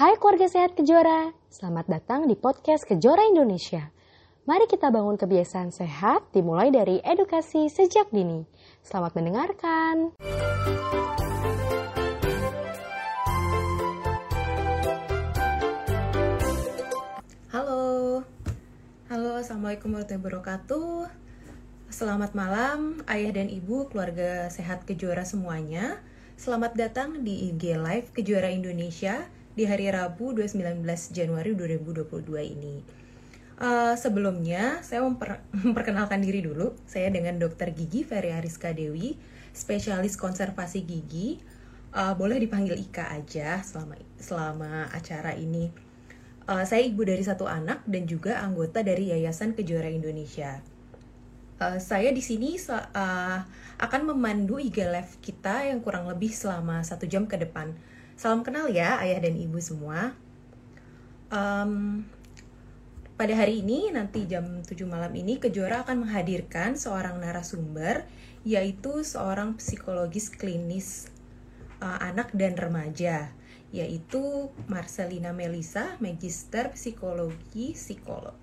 Hai keluarga sehat Kejora, selamat datang di podcast Kejora Indonesia. Mari kita bangun kebiasaan sehat dimulai dari edukasi sejak dini. Selamat mendengarkan. Halo, halo, assalamualaikum warahmatullahi wabarakatuh. Selamat malam, ayah dan ibu, keluarga sehat Kejora semuanya. Selamat datang di IG Live Kejuara Indonesia di hari Rabu 29 Januari 2022 ini. Uh, sebelumnya, saya memper memperkenalkan diri dulu. Saya dengan Dr. Gigi Ferry Ariska Dewi, spesialis konservasi gigi. Uh, boleh dipanggil Ika aja selama selama acara ini. Uh, saya ibu dari satu anak dan juga anggota dari Yayasan Kejuara Indonesia. Uh, saya di sini uh, akan memandu IG Live kita yang kurang lebih selama satu jam ke depan. Salam kenal ya ayah dan ibu semua. Um, pada hari ini nanti jam 7 malam ini Kejora akan menghadirkan seorang narasumber yaitu seorang psikologis klinis uh, anak dan remaja yaitu Marcelina Melisa, Magister Psikologi Psikolog.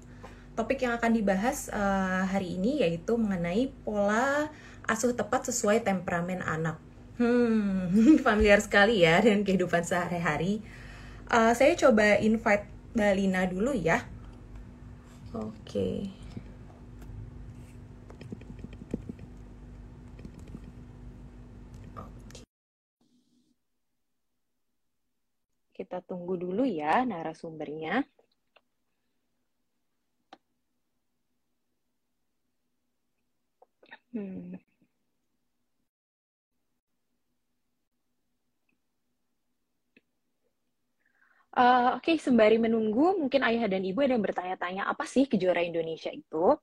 Topik yang akan dibahas uh, hari ini yaitu mengenai pola asuh tepat sesuai temperamen anak. Hmm, familiar sekali ya dengan kehidupan sehari-hari. Uh, saya coba invite Mbak dulu ya. Oke. Okay. Kita tunggu dulu ya narasumbernya. Hmm. Uh, Oke, okay, sembari menunggu, mungkin ayah dan ibu ada yang bertanya-tanya, apa sih kejuara Indonesia itu?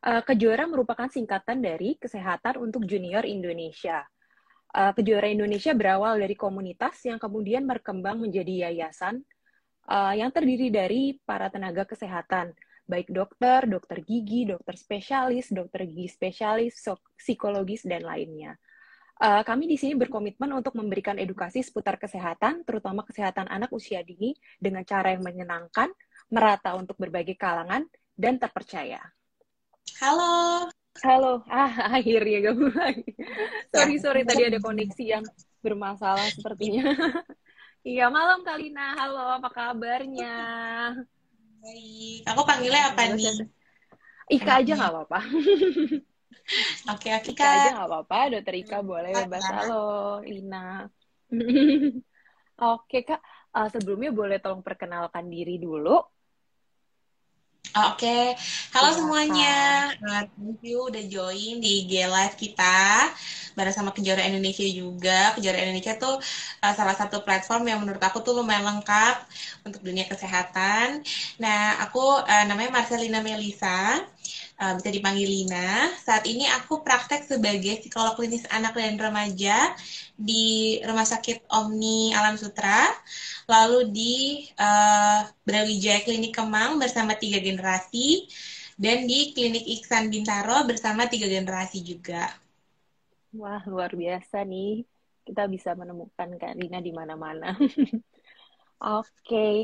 Uh, kejuara merupakan singkatan dari Kesehatan untuk Junior Indonesia. Uh, kejuara Indonesia berawal dari komunitas yang kemudian berkembang menjadi yayasan uh, yang terdiri dari para tenaga kesehatan, baik dokter, dokter gigi, dokter spesialis, dokter gigi spesialis, psikologis, dan lainnya. Uh, kami di sini berkomitmen untuk memberikan edukasi seputar kesehatan, terutama kesehatan anak usia dini, dengan cara yang menyenangkan, merata untuk berbagai kalangan, dan terpercaya. Halo. Halo. Ah, akhirnya gabung lagi. sorry, sorry, tadi ada koneksi yang bermasalah sepertinya. iya, malam Kalina. Halo, apa kabarnya? Baik. Aku panggilnya apa nih? Ika aja nggak apa-apa. Oke, okay, Ika aja nggak apa-apa. Dokter Ika boleh bebas. Halo, Lina. Oke, Kak. Uh, sebelumnya boleh tolong perkenalkan diri dulu. Oke, okay. halo ya, semuanya. Uh, thank you udah join di G Live kita bareng sama Kejora Indonesia juga. Kejora Indonesia tuh uh, salah satu platform yang menurut aku tuh lumayan lengkap untuk dunia kesehatan. Nah, aku uh, namanya Marcelina Melisa uh, bisa dipanggil Lina. Saat ini aku praktek sebagai psikolog klinis anak dan remaja di Rumah Sakit Omni Alam Sutra, lalu di uh, Brawijaya Klinik Kemang bersama tiga generasi, dan di Klinik Iksan Bintaro bersama tiga generasi juga. Wah, luar biasa nih. Kita bisa menemukan Kak Lina di mana-mana. Oke, okay.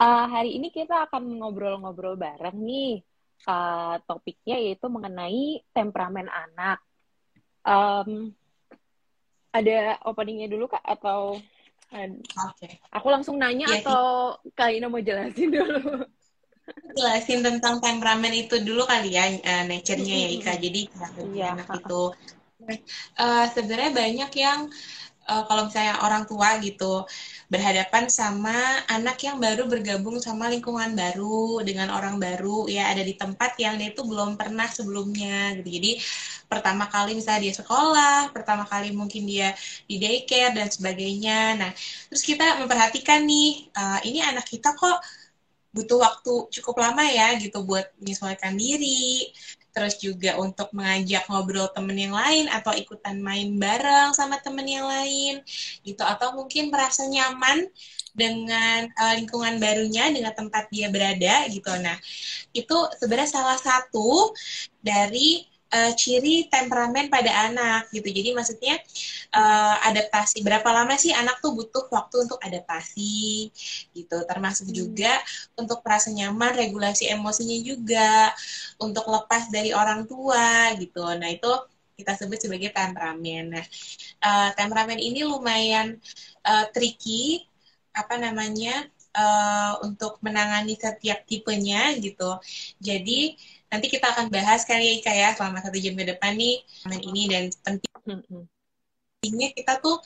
uh, hari ini kita akan ngobrol-ngobrol bareng nih uh, topiknya yaitu mengenai temperamen anak. Um, ada openingnya dulu kak atau okay. aku langsung nanya ya, atau Kak Ina mau jelasin dulu? Jelasin tentang temperamen itu dulu kali ya uh, nature-nya ya Ika. Jadi ya, anak itu uh, sebenarnya banyak yang uh, kalau misalnya orang tua gitu berhadapan sama anak yang baru bergabung sama lingkungan baru dengan orang baru ya ada di tempat yang dia itu belum pernah sebelumnya gitu. Jadi pertama kali misalnya dia sekolah pertama kali mungkin dia di daycare dan sebagainya. Nah terus kita memperhatikan nih uh, ini anak kita kok butuh waktu cukup lama ya gitu buat menyesuaikan diri terus juga untuk mengajak ngobrol temen yang lain atau ikutan main bareng sama temen yang lain gitu. Atau mungkin merasa nyaman dengan uh, lingkungan barunya dengan tempat dia berada gitu. Nah itu sebenarnya salah satu dari uh, ciri temperamen pada anak gitu jadi maksudnya uh, adaptasi. Berapa lama sih anak tuh butuh waktu untuk adaptasi gitu. Termasuk hmm. juga untuk merasa nyaman, regulasi emosinya juga, untuk lepas dari orang tua gitu. Nah itu kita sebut sebagai temperamen. Nah uh, temperamen ini lumayan uh, tricky apa namanya uh, untuk menangani setiap tipenya gitu. Jadi nanti kita akan bahas kali ya Ika ya selama satu jam ke depan nih ini dan pentingnya kita tuh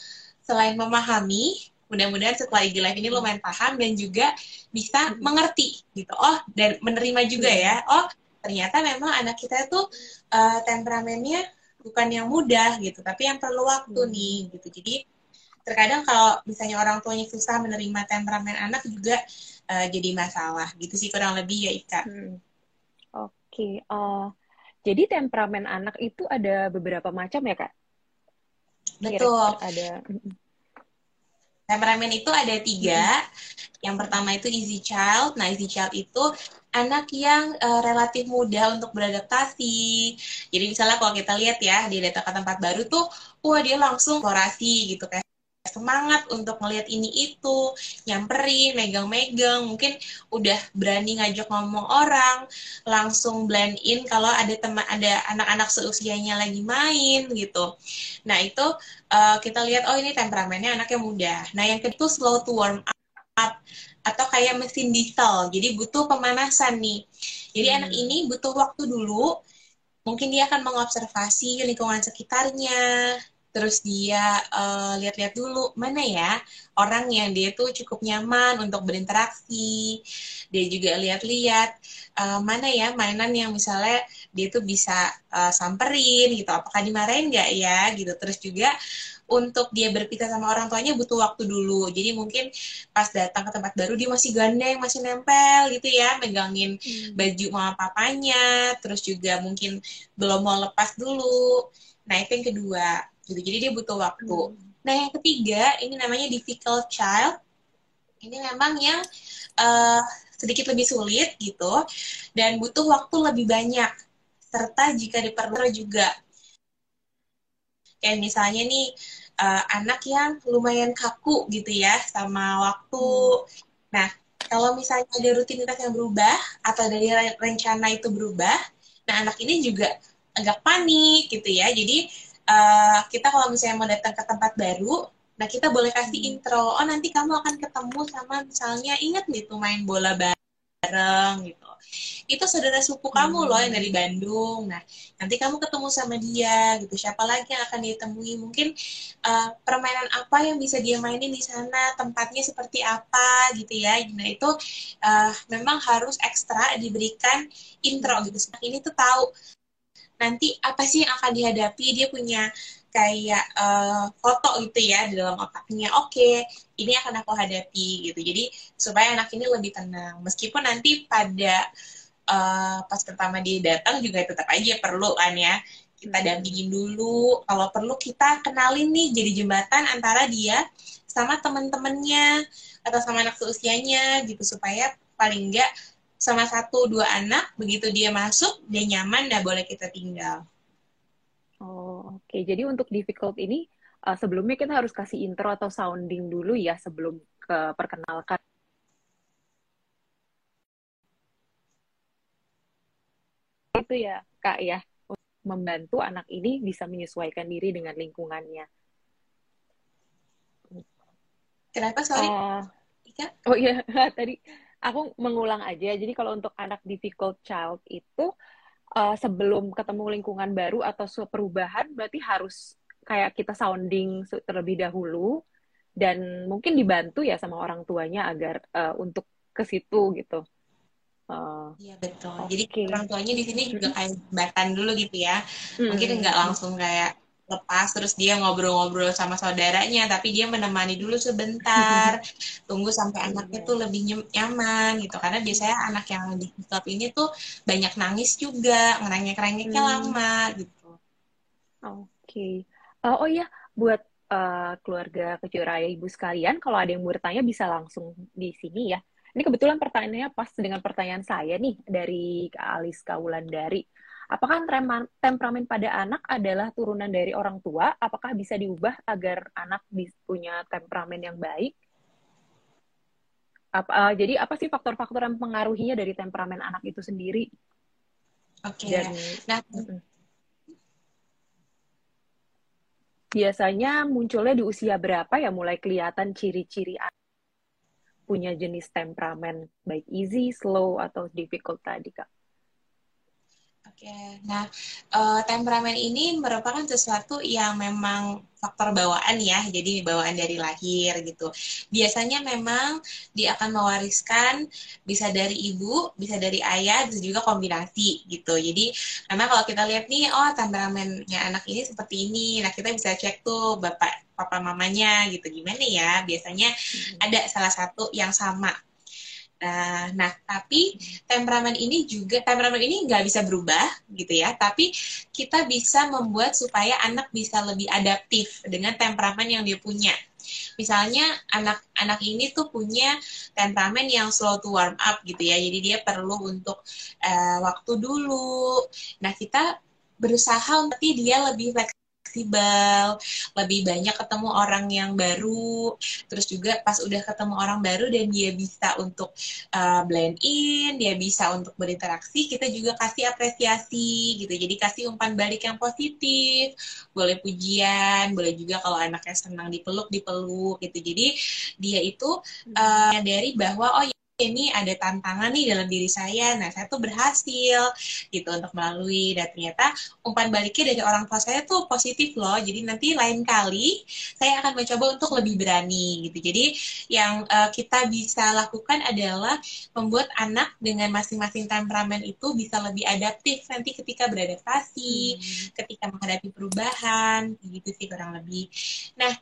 selain memahami mudah-mudahan setelah IG Live ini lumayan paham dan juga bisa mengerti gitu. Oh, dan menerima juga ya. Oh, ternyata memang anak kita tuh uh, temperamennya bukan yang mudah gitu, tapi yang perlu waktu nih gitu. Jadi terkadang kalau misalnya orang tuanya susah menerima temperamen anak juga uh, jadi masalah gitu sih kurang lebih ya Ika. Hmm. Oke, okay. uh, eh, jadi temperamen anak itu ada beberapa macam ya kak? Betul. ada. Temperamen itu ada tiga. Hmm. Yang pertama itu easy child. Nah easy child itu anak yang uh, relatif mudah untuk beradaptasi. Jadi misalnya kalau kita lihat ya di data ke tempat baru tuh, wah dia langsung eksplorasi gitu kayak semangat untuk ngelihat ini itu, nyamperin, megang-megang, mungkin udah berani ngajak ngomong orang, langsung blend in kalau ada teman ada anak-anak seusianya lagi main gitu. Nah, itu uh, kita lihat oh ini temperamennya anaknya muda. Nah, yang kedua slow to warm up atau kayak mesin diesel. Jadi butuh pemanasan nih. Jadi hmm. anak ini butuh waktu dulu. Mungkin dia akan mengobservasi lingkungan sekitarnya, terus dia uh, lihat-lihat dulu mana ya orang yang dia tuh cukup nyaman untuk berinteraksi dia juga lihat-lihat uh, mana ya mainan yang misalnya dia tuh bisa uh, samperin gitu apakah dimarahin nggak ya gitu terus juga untuk dia berpisah sama orang tuanya butuh waktu dulu. Jadi mungkin pas datang ke tempat baru dia masih gandeng, masih nempel gitu ya, megangin hmm. baju mama papanya, terus juga mungkin belum mau lepas dulu. Nah, itu yang kedua gitu. Jadi dia butuh waktu. Hmm. Nah yang ketiga ini namanya difficult child. Ini memang yang uh, sedikit lebih sulit gitu dan butuh waktu lebih banyak serta jika diperlukan juga. Kayak misalnya nih uh, anak yang lumayan kaku gitu ya sama waktu. Hmm. Nah kalau misalnya ada rutinitas yang berubah atau dari rencana itu berubah, nah anak ini juga agak panik gitu ya. Jadi uh, kita kalau misalnya mau datang ke tempat baru, nah kita boleh kasih hmm. intro. Oh nanti kamu akan ketemu sama misalnya ingat nih tuh main bola bareng gitu. Itu saudara suku kamu loh yang dari Bandung. Nah nanti kamu ketemu sama dia gitu. Siapa lagi yang akan ditemui? Mungkin uh, permainan apa yang bisa dia mainin di sana? Tempatnya seperti apa gitu ya? Nah itu uh, memang harus ekstra diberikan intro gitu. Ini tuh tahu nanti apa sih yang akan dihadapi? Dia punya kayak uh, foto gitu ya di dalam otaknya. Oke okay, ini akan aku hadapi gitu. Jadi supaya anak ini lebih tenang. Meskipun nanti pada uh, pas pertama dia datang juga tetap aja perlu kan ya. Kita hmm. dampingin dulu. Kalau perlu kita kenalin nih jadi jembatan antara dia sama temen-temennya atau sama anak seusianya gitu. Supaya paling enggak sama satu dua anak begitu dia masuk dia nyaman nah boleh kita tinggal. Oh oke. Okay. jadi untuk difficult ini uh, sebelumnya kita harus kasih intro atau sounding dulu ya sebelum ke perkenalkan. Itu ya kak ya. Membantu anak ini bisa menyesuaikan diri dengan lingkungannya. Kenapa? Sorry. Uh, oh iya tadi aku mengulang aja. Jadi kalau untuk anak difficult child itu uh, sebelum ketemu lingkungan baru atau perubahan berarti harus kayak kita sounding terlebih dahulu dan mungkin dibantu ya sama orang tuanya agar uh, untuk ke situ gitu. Uh, iya betul. Okay. Jadi orang tuanya di sini juga kayak batan dulu gitu ya. Mungkin nggak langsung kayak lepas terus dia ngobrol-ngobrol sama saudaranya tapi dia menemani dulu sebentar. Tunggu sampai anaknya tuh lebih nyaman gitu. Karena biasanya anak yang di klub ini tuh banyak nangis juga ngerengek-rengeknya hmm. lama gitu. Oke. Okay. uh, oh iya buat uh, keluarga kecuraya ibu sekalian kalau ada yang mau bertanya bisa langsung di sini ya. Ini kebetulan pertanyaannya pas dengan pertanyaan saya nih dari Kak Alis Kaulandari Apakah temperamen pada anak adalah turunan dari orang tua? Apakah bisa diubah agar anak punya temperamen yang baik? Apa, uh, jadi apa sih faktor-faktor yang mengaruhinya dari temperamen anak itu sendiri? Oke. Okay. nah, biasanya munculnya di usia berapa ya mulai kelihatan ciri-ciri punya jenis temperamen baik easy, slow atau difficult tadi kak? Oke, nah uh, temperamen ini merupakan sesuatu yang memang faktor bawaan ya, jadi bawaan dari lahir gitu. Biasanya memang dia akan mewariskan bisa dari ibu, bisa dari ayah, bisa juga kombinasi gitu. Jadi karena kalau kita lihat nih, oh temperamennya anak ini seperti ini, nah kita bisa cek tuh bapak papa mamanya gitu gimana ya. Biasanya hmm. ada salah satu yang sama Nah, nah, tapi temperamen ini juga temperamen ini nggak bisa berubah gitu ya. Tapi kita bisa membuat supaya anak bisa lebih adaptif dengan temperamen yang dia punya. Misalnya anak-anak ini tuh punya temperamen yang slow to warm up gitu ya. Jadi dia perlu untuk uh, waktu dulu. Nah, kita berusaha untuk dia lebih fleksibel lebih banyak ketemu orang yang baru, terus juga pas udah ketemu orang baru dan dia bisa untuk uh, blend in, dia bisa untuk berinteraksi, kita juga kasih apresiasi gitu. Jadi kasih umpan balik yang positif, boleh pujian, boleh juga kalau anaknya senang dipeluk, dipeluk gitu. Jadi dia itu uh, dari bahwa oh ini ada tantangan nih dalam diri saya. Nah, saya tuh berhasil gitu untuk melalui dan ternyata umpan baliknya dari orang tua saya tuh positif loh. Jadi nanti lain kali saya akan mencoba untuk lebih berani gitu. Jadi yang uh, kita bisa lakukan adalah membuat anak dengan masing-masing temperamen itu bisa lebih adaptif nanti ketika beradaptasi, hmm. ketika menghadapi perubahan, gitu sih kurang lebih. Nah,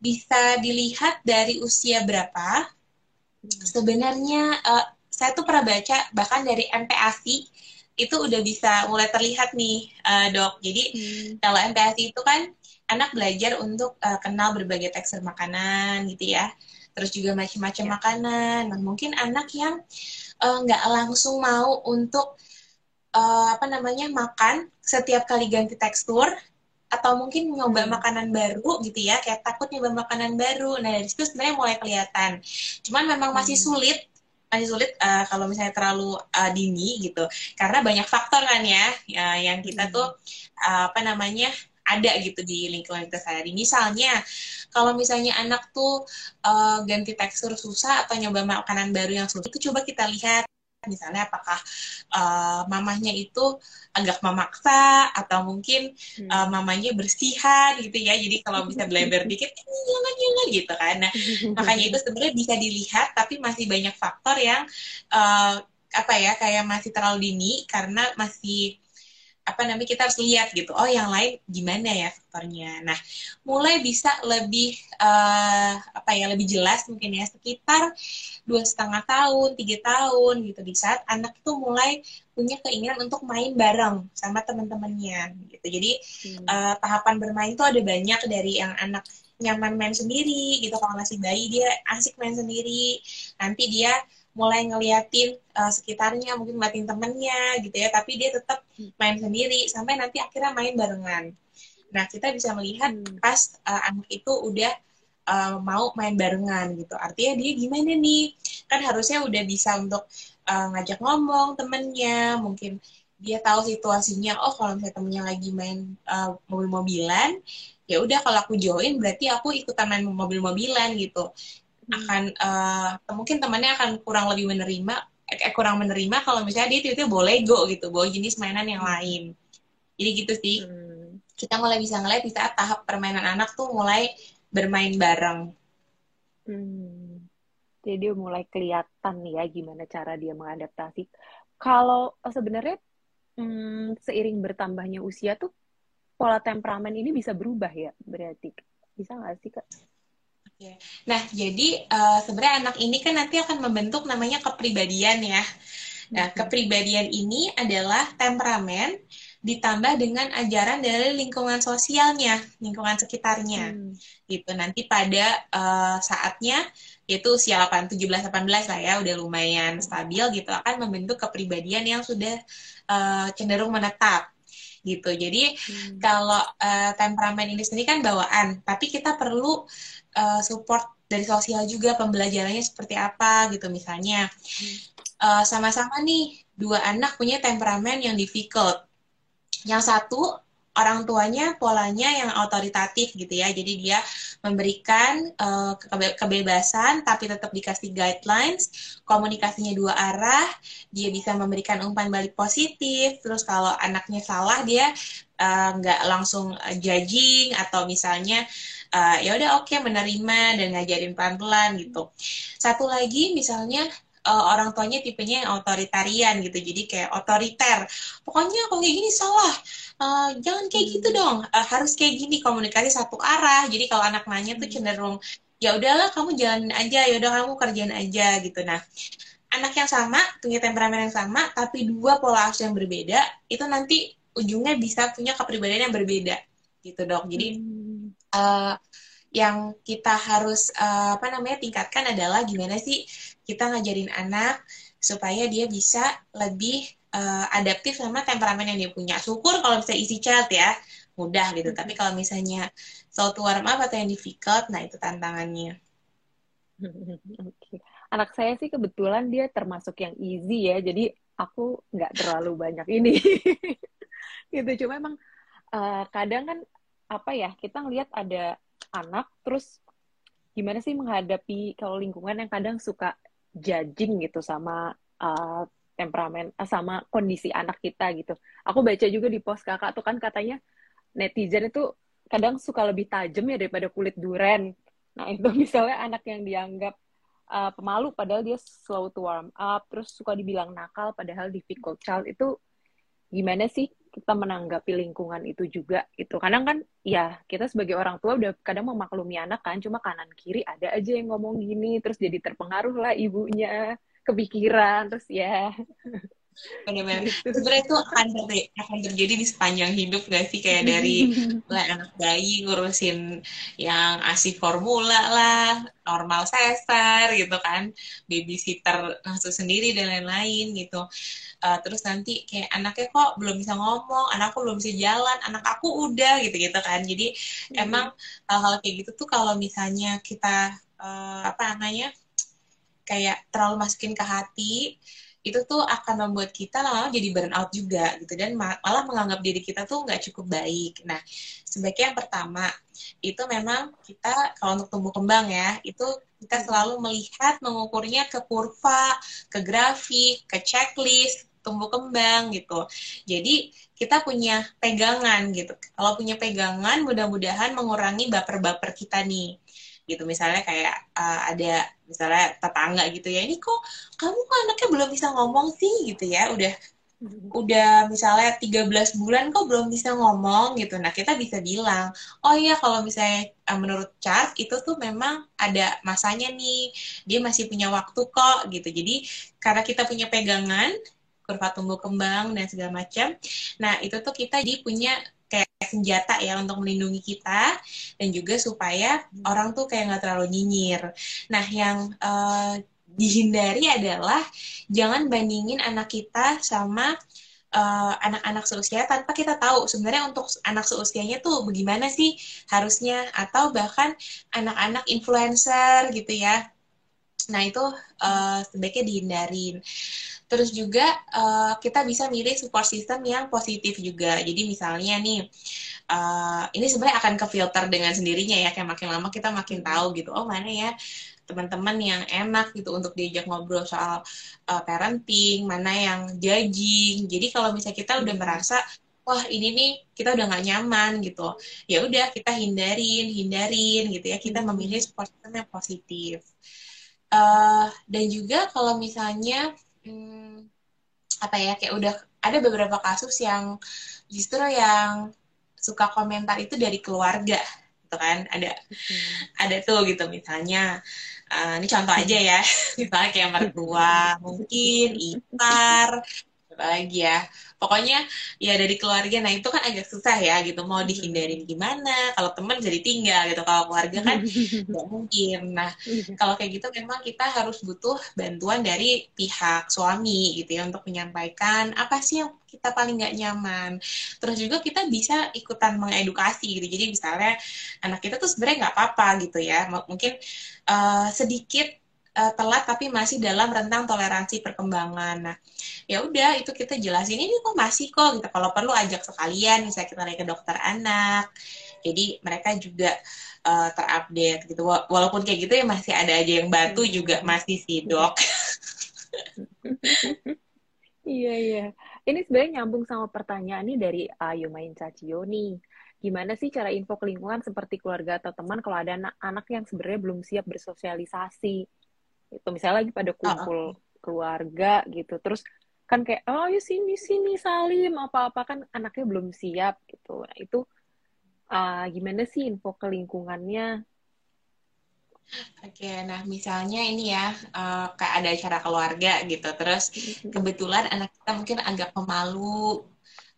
bisa dilihat dari usia berapa Sebenarnya uh, saya tuh pernah baca bahkan dari MPASI itu udah bisa mulai terlihat nih uh, dok. Jadi hmm. kalau MPASI itu kan anak belajar untuk uh, kenal berbagai tekstur makanan gitu ya. Terus juga macam-macam ya. makanan. Nah mungkin anak yang nggak uh, langsung mau untuk uh, apa namanya makan setiap kali ganti tekstur atau mungkin nyoba hmm. makanan baru gitu ya kayak takut nyoba makanan baru nah dari situ sebenarnya mulai kelihatan cuman memang masih hmm. sulit masih sulit uh, kalau misalnya terlalu uh, dini gitu karena banyak faktor kan ya uh, yang kita hmm. tuh uh, apa namanya ada gitu di lingkungan kita sehari. Misalnya, kalau misalnya anak tuh uh, ganti tekstur susah atau nyoba makanan baru yang susah, itu coba kita lihat misalnya apakah uh, mamahnya itu agak memaksa atau mungkin hmm. uh, mamanya bersihan gitu ya jadi kalau bisa beleber dikit eh, jangan jangan gitu kan nah makanya itu sebenarnya bisa dilihat tapi masih banyak faktor yang uh, apa ya kayak masih terlalu dini karena masih apa namanya kita harus lihat gitu oh yang lain gimana ya faktornya nah mulai bisa lebih uh, apa ya lebih jelas mungkin ya sekitar dua setengah tahun tiga tahun gitu di saat anak itu mulai punya keinginan untuk main bareng sama teman-temannya gitu jadi hmm. uh, tahapan bermain tuh ada banyak dari yang anak nyaman main sendiri gitu kalau masih bayi dia asik main sendiri nanti dia mulai ngeliatin uh, sekitarnya mungkin ngeliatin temennya gitu ya. Tapi dia tetap main sendiri sampai nanti akhirnya main barengan. Nah kita bisa melihat hmm. pas uh, anak itu udah uh, mau main barengan gitu. Artinya dia gimana nih? Kan harusnya udah bisa untuk uh, ngajak ngomong temennya. Mungkin dia tahu situasinya oh kalau misalnya temennya lagi main uh, mobil-mobilan ya udah kalau aku join berarti aku ikutan main mobil-mobilan gitu akan uh, mungkin temannya akan kurang lebih menerima eh, kurang menerima kalau misalnya dia tiba-tiba boleh go gitu bawa jenis mainan yang lain. Jadi gitu sih. Hmm. kita mulai bisa ngeliat di saat tahap permainan anak tuh mulai bermain bareng. Hmm. jadi dia mulai kelihatan ya gimana cara dia mengadaptasi. Kalau eh, sebenarnya hmm, seiring bertambahnya usia tuh pola temperamen ini bisa berubah ya berarti. Bisa nggak sih kak Nah, jadi uh, sebenarnya anak ini kan nanti akan membentuk namanya kepribadian ya. Nah, kepribadian ini adalah temperamen ditambah dengan ajaran dari lingkungan sosialnya, lingkungan sekitarnya. Hmm. Gitu. Nanti pada uh, saatnya yaitu usia 17-18 lah ya udah lumayan stabil gitu akan membentuk kepribadian yang sudah uh, cenderung menetap gitu. Jadi hmm. kalau uh, temperamen ini sendiri kan bawaan, tapi kita perlu uh, support dari sosial juga pembelajarannya seperti apa gitu misalnya. Hmm. Uh, sama-sama nih dua anak punya temperamen yang difficult. Yang satu orang tuanya polanya yang otoritatif gitu ya. Jadi dia memberikan uh, kebebasan tapi tetap dikasih guidelines, komunikasinya dua arah, dia bisa memberikan umpan balik positif. Terus kalau anaknya salah dia uh, nggak langsung judging atau misalnya uh, ya udah oke okay, menerima dan ngajarin pelan-pelan gitu. Satu lagi misalnya uh, orang tuanya tipenya yang otoritarian gitu jadi kayak otoriter. Pokoknya kalau kayak gini salah. Uh, jangan kayak gitu hmm. dong. Uh, harus kayak gini komunikasi satu arah. Jadi kalau anak nanya tuh hmm. cenderung ya udahlah kamu jalanin aja ya udah kamu kerjain aja gitu. Nah anak yang sama punya temperamen yang sama tapi dua pola asuh yang berbeda itu nanti ujungnya bisa punya kepribadian yang berbeda gitu dok. Jadi uh, yang kita harus uh, apa namanya tingkatkan adalah gimana sih kita ngajarin anak supaya dia bisa lebih uh, adaptif sama temperamen yang dia punya. Syukur kalau bisa isi child ya, mudah gitu. Tapi kalau misalnya slow to warm up atau yang difficult, nah itu tantangannya. Okay. Anak saya sih kebetulan dia termasuk yang easy ya, jadi aku nggak terlalu banyak ini. gitu, cuma emang uh, kadang kan apa ya, kita ngelihat ada anak, terus gimana sih menghadapi kalau lingkungan yang kadang suka judging gitu sama uh, temperamen uh, sama kondisi anak kita gitu. Aku baca juga di post kakak tuh kan katanya netizen itu kadang suka lebih tajam ya daripada kulit duren. Nah itu misalnya anak yang dianggap uh, pemalu padahal dia slow to warm up, terus suka dibilang nakal padahal difficult child itu gimana sih kita menanggapi lingkungan itu juga itu kadang kan ya kita sebagai orang tua udah kadang memaklumi anak kan cuma kanan kiri ada aja yang ngomong gini terus jadi terpengaruh lah ibunya kepikiran terus ya benar-benar gitu. sebenarnya itu akan terjadi, akan terjadi di sepanjang hidup gak sih? Kayak dari mulai anak bayi ngurusin yang asih formula lah normal sesar gitu kan. Babysitter langsung sendiri dan lain-lain gitu. Uh, terus nanti kayak anaknya kok belum bisa ngomong anakku belum bisa jalan anak aku udah gitu gitu kan. Jadi hmm. emang hal-hal kayak gitu tuh kalau misalnya kita uh, apa namanya kayak terlalu masukin ke hati itu tuh akan membuat kita lama-lama jadi burn out juga gitu dan malah menganggap diri kita tuh nggak cukup baik. Nah, sebaiknya yang pertama itu memang kita kalau untuk tumbuh kembang ya itu kita selalu melihat mengukurnya ke kurva, ke grafik, ke checklist, tumbuh kembang gitu. Jadi kita punya pegangan gitu. Kalau punya pegangan mudah-mudahan mengurangi baper-baper kita nih gitu misalnya kayak uh, ada misalnya tetangga gitu ya ini kok kamu kok anaknya belum bisa ngomong sih gitu ya udah udah misalnya 13 bulan kok belum bisa ngomong gitu. Nah, kita bisa bilang, oh iya kalau misalnya uh, menurut chart itu tuh memang ada masanya nih. Dia masih punya waktu kok gitu. Jadi, karena kita punya pegangan, kurva tumbuh kembang dan segala macam. Nah, itu tuh kita di punya kayak senjata ya untuk melindungi kita dan juga supaya orang tuh kayak nggak terlalu nyinyir. Nah, yang uh, dihindari adalah jangan bandingin anak kita sama eh, anak-anak seusia tanpa kita tahu sebenarnya untuk anak seusianya tuh bagaimana sih harusnya atau bahkan anak-anak influencer gitu ya. Nah, itu uh, sebaiknya dihindarin. Terus juga uh, kita bisa milih support system yang positif juga. Jadi misalnya nih, uh, ini sebenarnya akan ke filter dengan sendirinya ya. Kayak makin lama kita makin tahu gitu. Oh mana ya teman-teman yang enak gitu untuk diajak ngobrol soal uh, parenting, mana yang judging. Jadi kalau misalnya kita udah merasa wah ini nih kita udah nggak nyaman gitu, ya udah kita hindarin, hindarin gitu ya. Kita memilih support system yang positif. Uh, dan juga kalau misalnya hmm, apa ya kayak udah ada beberapa kasus yang justru yang suka komentar itu dari keluarga gitu kan ada hmm. ada tuh gitu misalnya uh, ini contoh aja ya misalnya kayak mertua mungkin ipar lagi ya pokoknya ya dari keluarga nah itu kan agak susah ya gitu. Mau dihindarin gimana? Kalau teman jadi tinggal gitu. Kalau keluarga kan nggak mungkin. Nah iya. kalau kayak gitu memang kita harus butuh bantuan dari pihak suami gitu ya untuk menyampaikan apa sih yang kita paling nggak nyaman. Terus juga kita bisa ikutan mengedukasi gitu. Jadi misalnya anak kita tuh sebenarnya nggak apa-apa gitu ya. Mungkin uh, sedikit uh, telat tapi masih dalam rentang toleransi perkembangan. Nah, ya udah itu kita jelasin ini kok masih kok gitu. Kalau perlu ajak sekalian misalnya kita naik ke dokter anak. Jadi mereka juga uh, terupdate gitu. Walaupun kayak gitu ya masih ada aja yang batu juga masih sih, Dok. iya, iya. Ini sebenarnya nyambung sama pertanyaan ini dari Ayumain Cacio nih gimana sih cara info ke lingkungan seperti keluarga atau teman kalau ada anak-anak yang sebenarnya belum siap bersosialisasi itu misalnya lagi pada kumpul uh -uh. keluarga gitu. Terus kan kayak oh ya sini sini Salim apa apa kan anaknya belum siap gitu. Nah itu uh, gimana sih info ke lingkungannya? Oke, nah misalnya ini ya, uh, kayak ada acara keluarga gitu, terus kebetulan anak kita mungkin agak pemalu,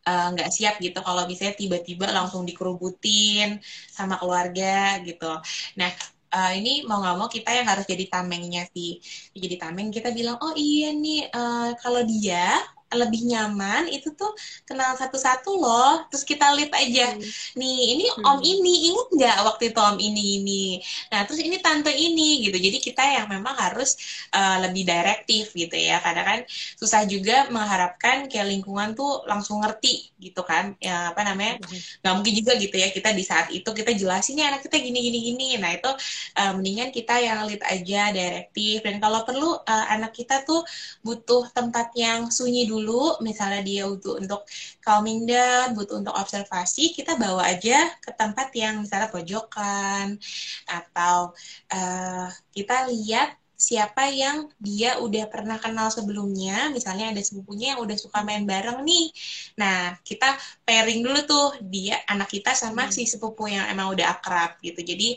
eh, nggak uh, siap gitu. Kalau misalnya tiba-tiba langsung dikerubutin sama keluarga gitu. Nah, uh, ini mau nggak mau kita yang harus jadi tamengnya sih. Jadi tameng kita bilang oh iya nih uh, kalau dia lebih nyaman itu tuh kenal satu-satu loh. Terus kita lihat aja hmm. nih ini hmm. om ini ingat nggak waktu itu om ini ini? Nah terus ini tante ini gitu. Jadi kita yang memang harus uh, lebih direktif gitu ya. Karena kan susah juga mengharapkan kayak lingkungan tuh langsung ngerti gitu kan. Ya apa namanya hmm. nggak mungkin juga gitu ya kita di saat itu kita jelasin ya anak kita gini gini gini. Nah itu uh, mendingan kita yang lihat aja direktif. Dan kalau perlu uh, anak kita tuh butuh tempat yang sunyi dulu dulu, misalnya dia butuh untuk calming down, butuh untuk observasi, kita bawa aja ke tempat yang misalnya pojokan atau uh, kita lihat siapa yang dia udah pernah kenal sebelumnya, misalnya ada sepupunya yang udah suka main bareng nih. Nah, kita pairing dulu tuh dia anak kita sama hmm. si sepupu yang emang udah akrab gitu. Jadi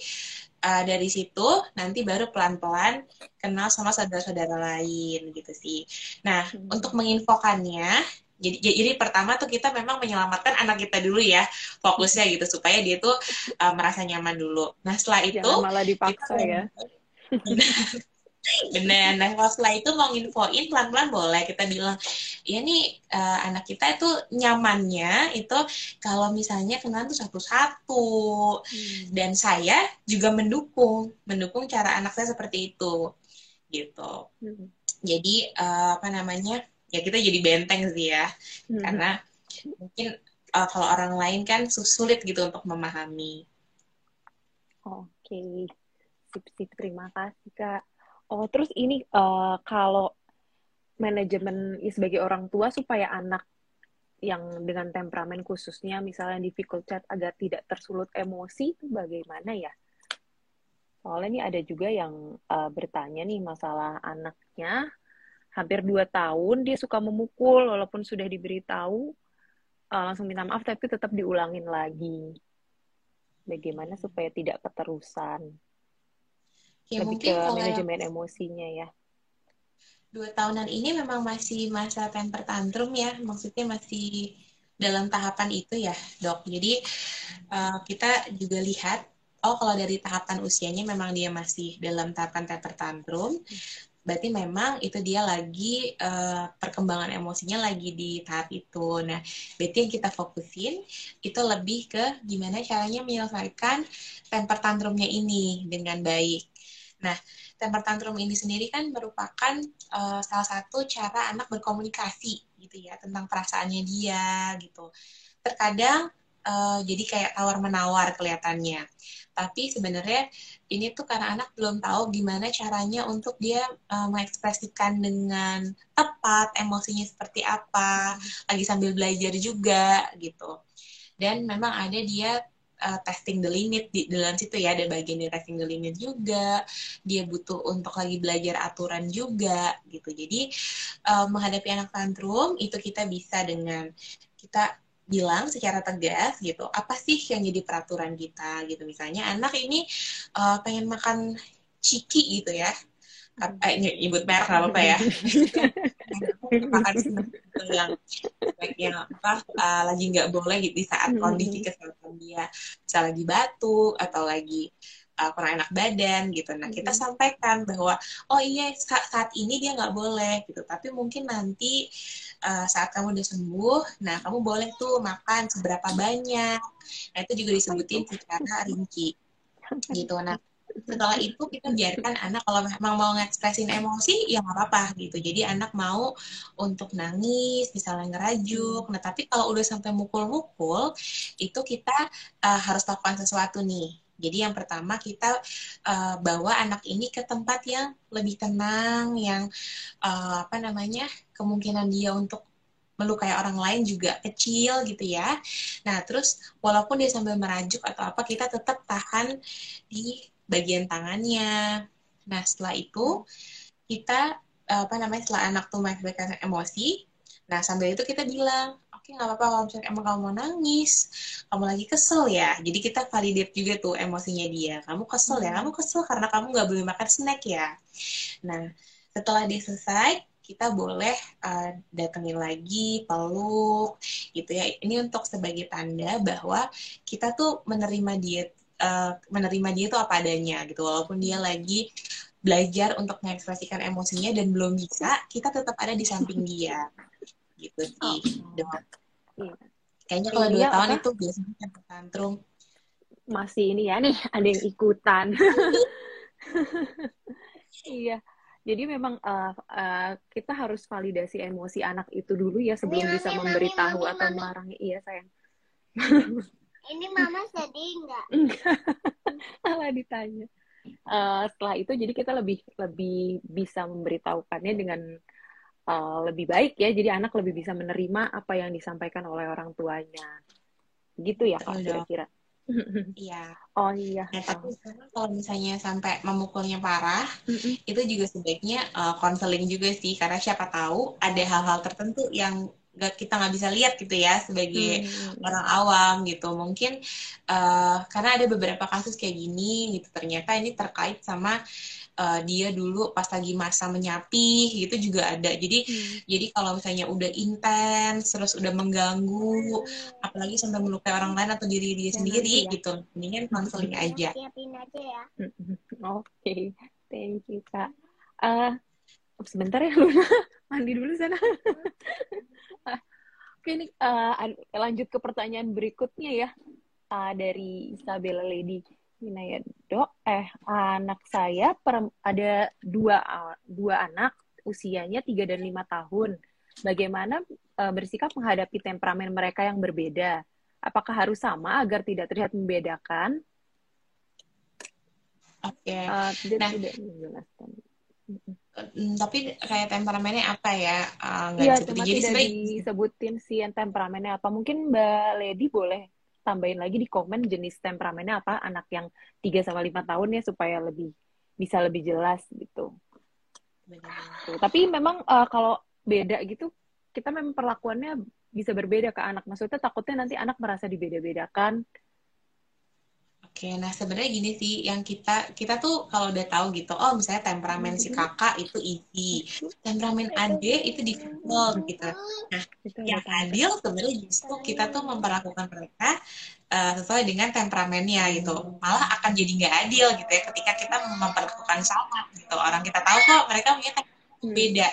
uh, dari situ nanti baru pelan-pelan kenal sama saudara-saudara lain gitu sih. Nah, hmm. untuk menginfokannya jadi, jadi pertama tuh kita memang menyelamatkan anak kita dulu ya fokusnya gitu supaya dia tuh uh, merasa nyaman dulu. Nah setelah itu Jangan malah dipaksa kita, ya. Benar. Nah, setelah itu mau nginfoin pelan-pelan boleh kita bilang, ya nih uh, anak kita itu nyamannya itu kalau misalnya kenal tuh satu-satu. Hmm. Dan saya juga mendukung, mendukung cara anak saya seperti itu, gitu. Hmm. Jadi uh, apa namanya? Ya kita jadi benteng sih ya, hmm. karena mungkin uh, kalau orang lain kan sulit gitu untuk memahami. Oke, sip-sip. Terima kasih kak. Oh, terus ini uh, kalau manajemen sebagai orang tua supaya anak yang dengan temperamen khususnya misalnya difficult chat agar tidak tersulut emosi itu bagaimana ya? Soalnya ini ada juga yang uh, bertanya nih masalah anaknya hampir dua tahun dia suka memukul walaupun sudah diberitahu uh, langsung minta maaf tapi tetap diulangin lagi. Bagaimana supaya tidak keterusan? Ya, lebih mungkin ke manajemen yang... emosinya ya dua tahunan ini memang masih masa temper tantrum ya maksudnya masih dalam tahapan itu ya dok jadi uh, kita juga lihat oh kalau dari tahapan usianya memang dia masih dalam tahapan temper tantrum berarti memang itu dia lagi uh, perkembangan emosinya lagi di tahap itu. Nah, berarti yang kita fokusin itu lebih ke gimana caranya menyelesaikan temper tantrumnya ini dengan baik. Nah, temper tantrum ini sendiri kan merupakan uh, salah satu cara anak berkomunikasi gitu ya tentang perasaannya dia gitu. Terkadang uh, jadi kayak tawar menawar kelihatannya. Tapi sebenarnya ini tuh karena anak belum tahu gimana caranya untuk dia uh, mengekspresikan dengan tepat emosinya seperti apa, lagi sambil belajar juga gitu. Dan memang ada dia uh, testing the limit di dalam situ ya. Ada bagian di testing the limit juga. Dia butuh untuk lagi belajar aturan juga gitu. Jadi uh, menghadapi anak tantrum itu kita bisa dengan kita bilang secara tegas gitu apa sih yang jadi peraturan kita gitu. Misalnya anak ini uh, pengen makan ciki gitu ya. Eh, nyebut apa apa ya yang yang apa uh, lagi nggak boleh gitu di saat kondisi kesehatan dia bisa lagi batuk atau lagi uh, kurang enak badan gitu. Nah kita sampaikan bahwa oh iya saat, saat ini dia nggak boleh gitu, tapi mungkin nanti uh, saat kamu udah sembuh, nah kamu boleh tuh makan seberapa banyak. Nah itu juga disebutin secara rinci gitu. Nah setelah itu kita biarkan anak kalau memang mau ngekspresin emosi ya nggak apa-apa gitu. Jadi anak mau untuk nangis misalnya ngerajuk. Nah tapi kalau udah sampai mukul-mukul itu kita uh, harus lakukan sesuatu nih. Jadi yang pertama kita uh, bawa anak ini ke tempat yang lebih tenang yang uh, apa namanya kemungkinan dia untuk melukai orang lain juga kecil gitu ya. Nah, terus walaupun dia sambil merajuk atau apa, kita tetap tahan di bagian tangannya. Nah, setelah itu kita apa namanya setelah anak tuh mengekspresikan emosi, nah sambil itu kita bilang, oke okay, nggak apa-apa kalau misalnya emang kamu mau nangis, kamu lagi kesel ya. Jadi kita validate juga tuh emosinya dia. Kamu kesel ya, kamu kesel karena kamu nggak boleh makan snack ya. Nah, setelah dia selesai, kita boleh uh, datengin lagi, peluk, gitu ya. Ini untuk sebagai tanda bahwa kita tuh menerima dia uh, menerima dia itu apa adanya gitu. Walaupun dia lagi belajar untuk mengekspresikan emosinya dan belum bisa kita tetap ada di samping dia. Gitu sih. Oh. dok iya. kayaknya kalau dua iya, tahun apa? itu biasanya tantrum. Masih ini ya nih ada yang ikutan. Iya. Jadi memang uh, uh, kita harus validasi emosi anak itu dulu ya sebelum bisa memberitahu atau melarang. Iya sayang Ini mama sedih nggak? Malah ditanya. Uh, setelah itu jadi kita lebih lebih bisa memberitahukannya dengan uh, lebih baik ya. Jadi anak lebih bisa menerima apa yang disampaikan oleh orang tuanya. Gitu ya kalau kira-kira. Iya. Oh iya. Nah, tapi kalau misalnya sampai memukulnya parah, mm-hmm. itu juga sebaiknya konseling uh, juga sih, karena siapa tahu ada hal-hal tertentu yang gak, kita nggak bisa lihat gitu ya sebagai hmm. orang awam gitu mungkin uh, karena ada beberapa kasus kayak gini gitu ternyata ini terkait sama uh, dia dulu pas lagi masa menyapi gitu juga ada jadi hmm. jadi kalau misalnya udah intens terus udah mengganggu hmm. apalagi sampai melukai orang lain atau diri dia sendiri ya. gitu mendingan konseling aja aja ya oke okay. thank you kak uh, sebentar ya Luna mandi dulu sana Oke, ini uh, lanjut ke pertanyaan berikutnya ya uh, dari Isabella Lady. Ini ya, dok, eh anak saya per, ada dua dua anak usianya tiga dan lima tahun. Bagaimana uh, bersikap menghadapi temperamen mereka yang berbeda? Apakah harus sama agar tidak terlihat membedakan? Oke. Okay. Uh, tidak nah, tidak menjelaskan. Hmm, tapi kayak temperamennya apa ya? Uh, iya, cuma Jadi tidak sebenernya... disebutin sih yang temperamennya apa. Mungkin Mbak Lady boleh tambahin lagi di komen jenis temperamennya apa anak yang 3 sama 5 tahun ya supaya lebih bisa lebih jelas gitu. Benar. Tapi memang uh, kalau beda gitu kita memang perlakuannya bisa berbeda ke anak. Maksudnya takutnya nanti anak merasa dibeda-bedakan Oke, nah sebenarnya gini sih, yang kita kita tuh kalau udah tahu gitu, oh misalnya temperamen si kakak itu easy, temperamen adik itu difficult gitu. Nah, yang adil sebenarnya justru kita tuh memperlakukan mereka uh, sesuai dengan temperamennya gitu. Malah akan jadi nggak adil gitu ya ketika kita memperlakukan sama gitu. Orang kita tahu kok mereka punya Hmm. Beda.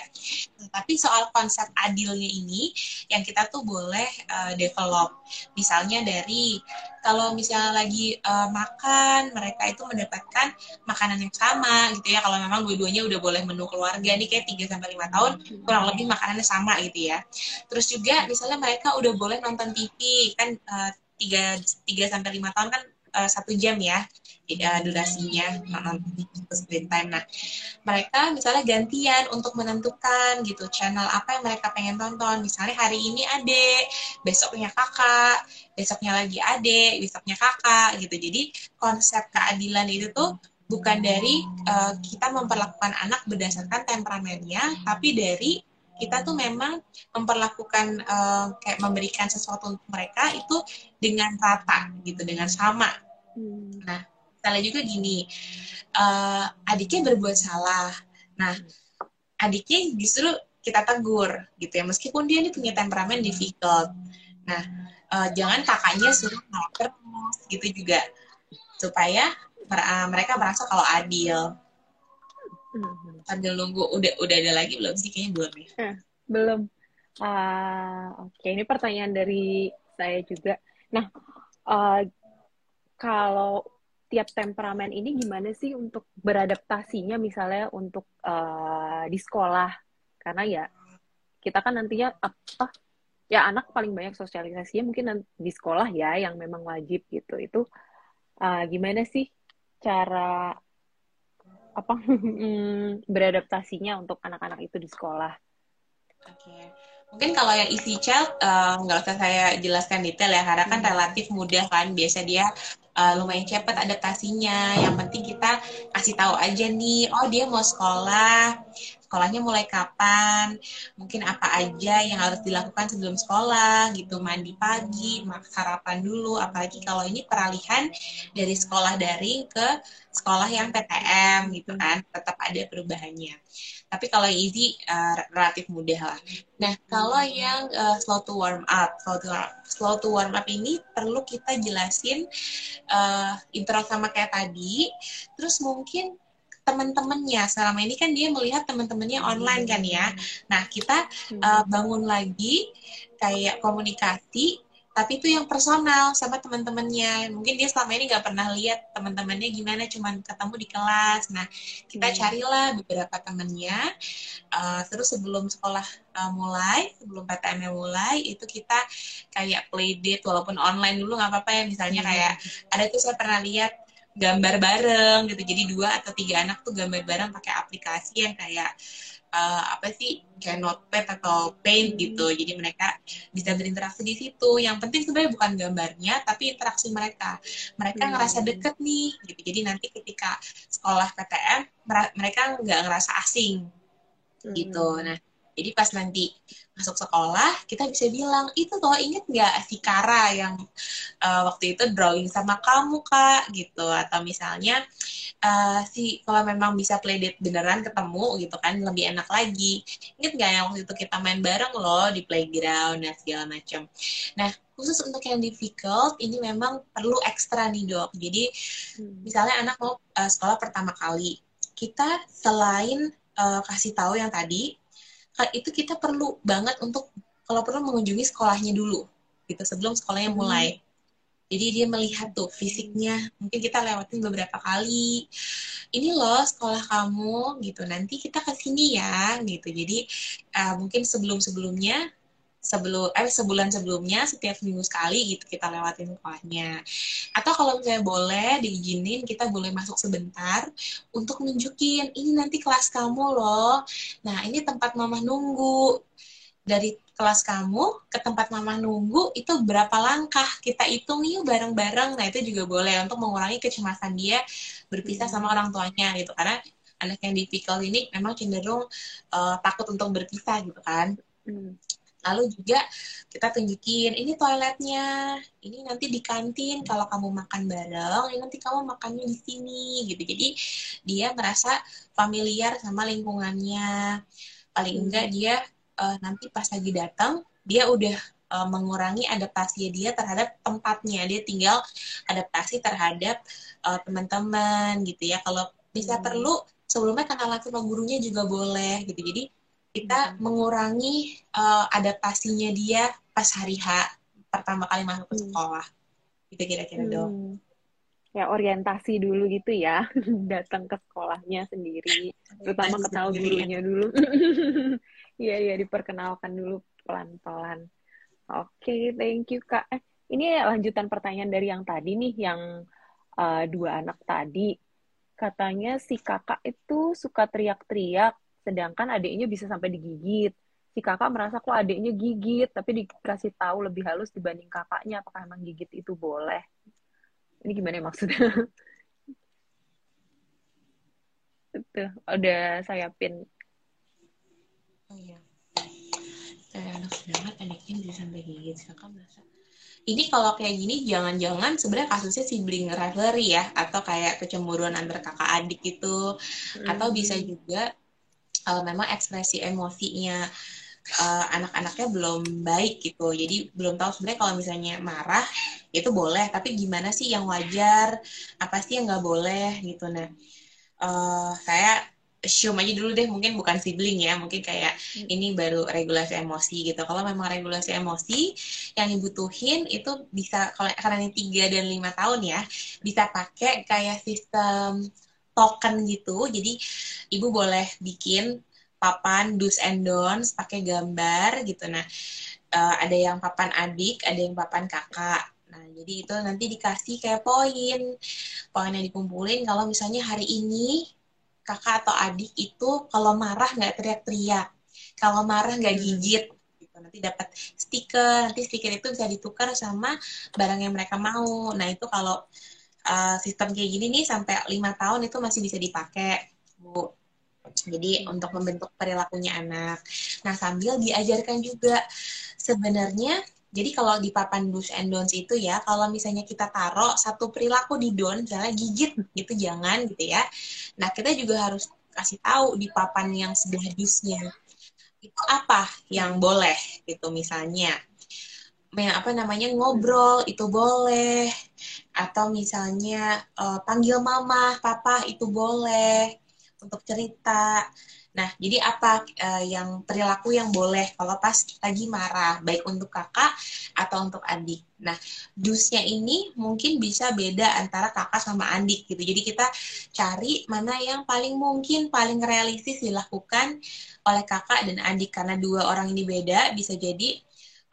Nah, tapi soal konsep adilnya ini yang kita tuh boleh uh, develop. Misalnya dari kalau misalnya lagi uh, makan, mereka itu mendapatkan makanan yang sama gitu ya. Kalau memang dua-duanya udah boleh menu keluarga nih kayak 3 sampai 5 tahun, kurang lebih makanannya sama gitu ya. Terus juga misalnya mereka udah boleh nonton TV kan uh, 3 3 sampai 5 tahun kan satu jam ya uh, durasinya screen time. Nah, mereka misalnya gantian untuk menentukan gitu channel apa yang mereka pengen tonton. Misalnya hari ini adik, besoknya kakak, besoknya lagi adik, besoknya kakak gitu. Jadi konsep keadilan itu tuh bukan dari uh, kita memperlakukan anak berdasarkan temperamennya, tapi dari kita tuh memang memperlakukan uh, kayak memberikan sesuatu untuk mereka itu dengan rata gitu dengan sama. Hmm. nah misalnya juga gini uh, adiknya berbuat salah. Nah adiknya justru kita tegur gitu ya meskipun dia ini punya temperamen difficult. Nah uh, jangan kakaknya suruh nolak terus gitu juga supaya mereka merasa kalau adil hmm. sambil nunggu udah udah ada lagi belum sih? Kayaknya belum ya. Eh, belum. Uh, oke. Okay. ini pertanyaan dari saya juga. Nah uh, kalau tiap temperamen ini gimana sih untuk beradaptasinya? Misalnya untuk uh, di sekolah. Karena ya kita kan nantinya apa? Ya anak paling banyak sosialisasinya mungkin di sekolah ya yang memang wajib gitu. Itu uh, gimana sih cara apa beradaptasinya untuk anak-anak itu di sekolah? Oke. Okay. Mungkin kalau yang easy child eh, nggak uh, usah saya jelaskan detail ya karena kan hmm. relatif mudah kan biasa dia uh, lumayan cepat adaptasinya. Yang penting kita kasih tahu aja nih, oh dia mau sekolah, sekolahnya mulai kapan, mungkin apa aja yang harus dilakukan sebelum sekolah gitu, mandi pagi, sarapan dulu, apalagi kalau ini peralihan dari sekolah daring ke sekolah yang PTM gitu kan, tetap ada perubahannya. Tapi kalau easy uh, relatif mudah lah. Nah, kalau yang uh, slow to warm up, slow to, slow to warm up ini perlu kita jelasin uh, intro sama kayak tadi, terus mungkin teman-temannya. Selama ini kan dia melihat teman-temannya online kan ya. Nah kita uh, bangun lagi kayak komunikasi tapi itu yang personal sama teman-temannya. Mungkin dia selama ini nggak pernah lihat teman-temannya gimana cuman ketemu di kelas. Nah kita hmm. carilah beberapa temannya. Uh, terus sebelum sekolah uh, mulai sebelum PTM mulai itu kita kayak play date walaupun online dulu nggak apa-apa ya. Misalnya hmm. kayak ada tuh saya pernah lihat gambar bareng gitu. Jadi dua atau tiga anak tuh gambar bareng pakai aplikasi yang kayak uh, apa sih kayak notepad atau paint gitu. Jadi mereka bisa berinteraksi di situ. Yang penting sebenarnya bukan gambarnya tapi interaksi mereka. Mereka hmm. ngerasa deket nih gitu. Jadi nanti ketika sekolah PTM mereka nggak ngerasa asing hmm. gitu nah jadi pas nanti masuk sekolah, kita bisa bilang, itu loh inget nggak si Kara yang uh, waktu itu drawing sama kamu kak, gitu. Atau misalnya uh, si kalau memang bisa playdate beneran ketemu gitu kan, lebih enak lagi. Inget nggak yang waktu itu kita main bareng loh di playground dan segala macam. Nah khusus untuk yang difficult ini memang perlu ekstra nih dok. Jadi hmm. misalnya anak mau uh, sekolah pertama kali, kita selain uh, kasih tahu yang tadi itu kita perlu banget untuk kalau perlu mengunjungi sekolahnya dulu gitu sebelum sekolahnya hmm. mulai. Hmm. Jadi dia melihat tuh fisiknya, mungkin kita lewatin beberapa kali. Ini loh sekolah kamu gitu. Nanti kita ke sini ya gitu. Jadi uh, mungkin sebelum-sebelumnya sebelum eh sebulan sebelumnya setiap minggu sekali gitu kita lewatin sekolahnya atau kalau misalnya boleh diizinin kita boleh masuk sebentar untuk nunjukin ini nanti kelas kamu loh. Nah ini tempat mama nunggu. Dari kelas kamu ke tempat mama nunggu itu berapa langkah kita hitung yuk bareng-bareng. Nah itu juga boleh untuk mengurangi kecemasan dia berpisah sama orang tuanya gitu. Karena anak yang difficult ini memang cenderung uh, takut untuk berpisah gitu kan. Hmm lalu juga kita tunjukin ini toiletnya. Ini nanti di kantin kalau kamu makan bareng ini nanti kamu makannya di sini gitu. Jadi dia merasa familiar sama lingkungannya. Paling hmm. enggak dia uh, nanti pas lagi datang dia udah uh, mengurangi adaptasi dia terhadap tempatnya. Dia tinggal adaptasi terhadap uh, teman-teman gitu ya. Kalau bisa hmm. perlu sebelumnya kenal langsung sama gurunya juga boleh gitu. Jadi kita hmm. mengurangi uh, adaptasinya dia pas hari H pertama kali masuk ke hmm. sekolah. Itu kira-kira hmm. dong. Ya orientasi dulu gitu ya, datang ke sekolahnya sendiri, terutama kenal ya. gurunya dulu. Iya iya diperkenalkan dulu pelan-pelan. Oke, okay, thank you kak. Eh, ini lanjutan pertanyaan dari yang tadi nih, yang uh, dua anak tadi. Katanya si kakak itu suka teriak-teriak sedangkan adiknya bisa sampai digigit. Si kakak merasa kok adiknya gigit tapi dikasih tahu lebih halus dibanding kakaknya apakah emang gigit itu boleh? Ini gimana ya maksudnya? Itu udah saya pin oh iya. Anak sedangkan adiknya bisa sampai gigit kakak merasa. Ini kalau kayak gini jangan-jangan sebenarnya kasusnya sibling rivalry ya atau kayak kecemburuan antar kakak adik itu. Hmm. atau bisa juga kalau memang ekspresi emosinya uh, anak-anaknya belum baik gitu. Jadi belum tahu sebenarnya kalau misalnya marah itu boleh, tapi gimana sih yang wajar, apa sih yang nggak boleh gitu. Nah, uh, saya assume aja dulu deh mungkin bukan sibling ya mungkin kayak hmm. ini baru regulasi emosi gitu kalau memang regulasi emosi yang dibutuhin itu bisa kalau karena ini tiga dan lima tahun ya bisa pakai kayak sistem token gitu jadi ibu boleh bikin papan do's and don'ts pakai gambar gitu nah uh, ada yang papan adik ada yang papan kakak Nah, jadi itu nanti dikasih kayak poin. Poin yang dikumpulin kalau misalnya hari ini kakak atau adik itu kalau marah nggak teriak-teriak, kalau marah nggak hmm. gigit, gitu. nanti dapat stiker, nanti stiker itu bisa ditukar sama barang yang mereka mau. Nah itu kalau uh, sistem kayak gini nih sampai lima tahun itu masih bisa dipakai, bu. Jadi untuk membentuk perilakunya anak. Nah sambil diajarkan juga sebenarnya jadi kalau di papan do's and don'ts itu ya, kalau misalnya kita taruh satu perilaku di don, misalnya gigit gitu jangan gitu ya. Nah kita juga harus kasih tahu di papan yang sebelah do's-nya itu apa yang boleh gitu misalnya. Apa namanya ngobrol itu boleh atau misalnya uh, panggil mama, papa itu boleh untuk cerita. Nah, jadi apa uh, yang perilaku yang boleh kalau pas lagi marah, baik untuk kakak atau untuk adik. Nah, dusnya ini mungkin bisa beda antara kakak sama adik gitu. Jadi kita cari mana yang paling mungkin, paling realistis dilakukan oleh kakak dan adik karena dua orang ini beda, bisa jadi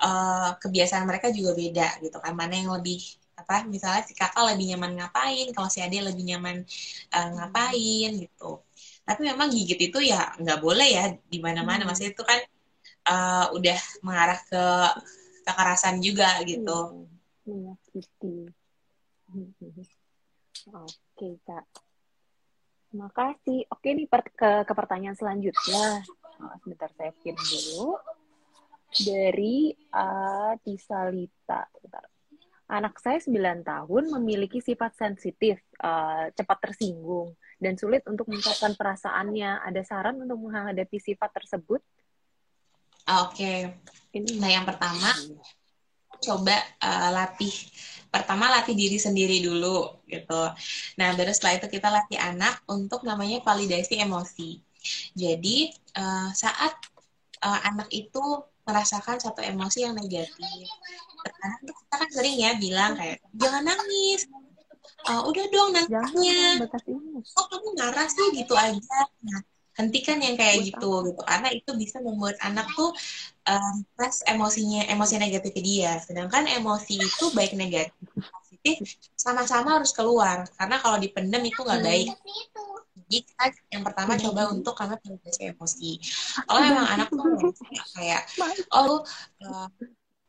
uh, kebiasaan mereka juga beda gitu kan. Mana yang lebih apa misalnya si kakak lebih nyaman ngapain, kalau si adik lebih nyaman uh, ngapain gitu. Tapi memang gigit itu ya nggak boleh ya di mana-mana. Hmm. maksudnya itu kan uh, udah mengarah ke kekerasan juga gitu. Menyakiti hmm. oke kak. Makasih oke nih per ke, ke pertanyaan selanjutnya. Oh, sebentar saya pin dulu. Dari uh, Tisalita. Bentar. Anak saya 9 tahun memiliki sifat sensitif, uh, cepat tersinggung, dan sulit untuk mengungkapkan perasaannya. Ada saran untuk menghadapi sifat tersebut? Oke. Okay. Nah, yang pertama coba uh, latih pertama latih diri sendiri dulu gitu. Nah, baru setelah itu kita latih anak untuk namanya validasi emosi. Jadi, uh, saat uh, anak itu merasakan satu emosi yang negatif, kadang kita kan sering ya bilang kayak jangan nangis, uh, udah dong nantinya oh kamu marah sih gitu aja. Nah hentikan yang kayak gitu gitu. Karena itu bisa membuat anak tuh uh, emosinya emosi negatif dia. Sedangkan emosi itu baik negatif positif sama-sama harus keluar. Karena kalau dipendam itu nggak baik jadi kita yang pertama hmm. coba untuk karena regulasi emosi kalau memang anak tuh kayak oh uh,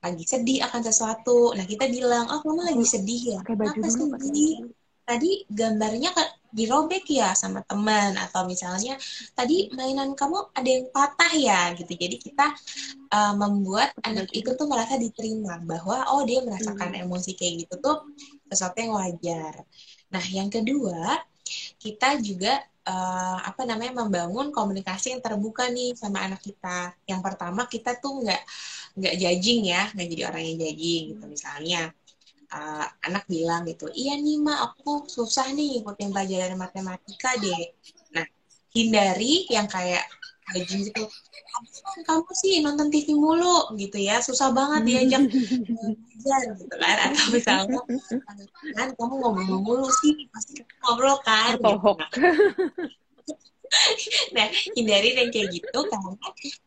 lagi sedih akan sesuatu. Nah kita bilang, oh kamu lagi sedih ya. Pakai baju Apa dulu, sedih? Tadi gambarnya dirobek ya sama teman atau misalnya tadi mainan kamu ada yang patah ya gitu. Jadi kita uh, membuat anak itu tuh merasa diterima bahwa oh dia merasakan hmm. emosi kayak gitu tuh sesuatu yang wajar. Nah yang kedua kita juga uh, apa namanya membangun komunikasi yang terbuka nih sama anak kita. Yang pertama kita tuh nggak nggak judging ya, nggak jadi orang yang judging gitu misalnya. Uh, anak bilang gitu, iya nih ma aku susah nih ikutin pelajaran matematika deh. Nah hindari yang kayak judging gitu. Kamu sih nonton TV mulu gitu ya. Susah banget diajak belajar gitu kan. Atau misalnya kan kamu ngobrol mulu sih pasti ngobrol kan. Gitu. nah hindari yang kayak gitu karena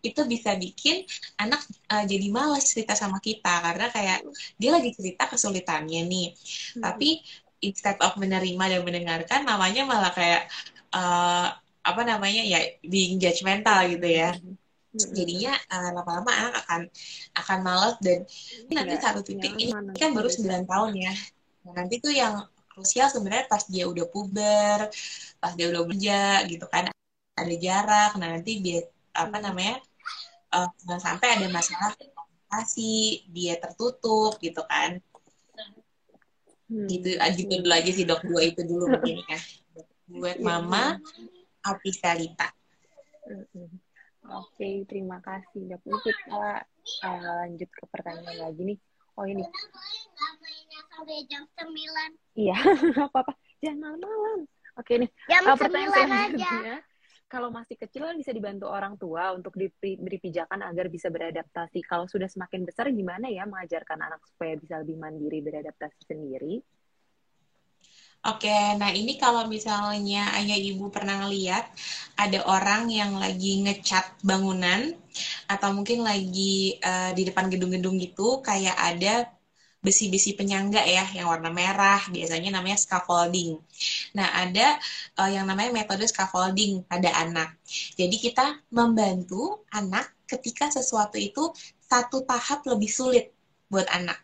itu bisa bikin anak uh, jadi malas cerita sama kita. Karena kayak dia lagi cerita kesulitannya nih. Hmm. tapi instead of menerima dan mendengarkan namanya malah kayak uh, apa namanya ya being judgmental gitu ya. Jadinya uh, lama-lama anak akan akan malas dan ini nanti satu titik ini kan baru 9 tahun ya. Nah, nanti tuh yang krusial sebenarnya pas dia udah puber pas dia udah bekerja gitu kan ada jarak. Nah nanti dia apa namanya uh, sampai ada masalah komunikasi dia tertutup gitu kan. Hmm. gitu gitu dulu aja sih dok dua itu dulu begini ya. Buat mama Apisalita. Oke, okay, terima kasih. Dok. Ini kita uh, lanjut ke pertanyaan lagi nih. Oh ini. sampai jam 9. Iya, apa-apa. Jangan malam-malam. Oke nih. Jam uh, pertanyaan aja. Kalau masih kecil bisa dibantu orang tua untuk diberi pijakan agar bisa beradaptasi. Kalau sudah semakin besar gimana ya mengajarkan anak supaya bisa lebih mandiri beradaptasi sendiri? Oke, nah ini kalau misalnya ayah ibu pernah lihat ada orang yang lagi ngecat bangunan atau mungkin lagi uh, di depan gedung-gedung gitu kayak ada besi-besi penyangga ya yang warna merah biasanya namanya scaffolding. Nah ada uh, yang namanya metode scaffolding pada anak. Jadi kita membantu anak ketika sesuatu itu satu tahap lebih sulit buat anak.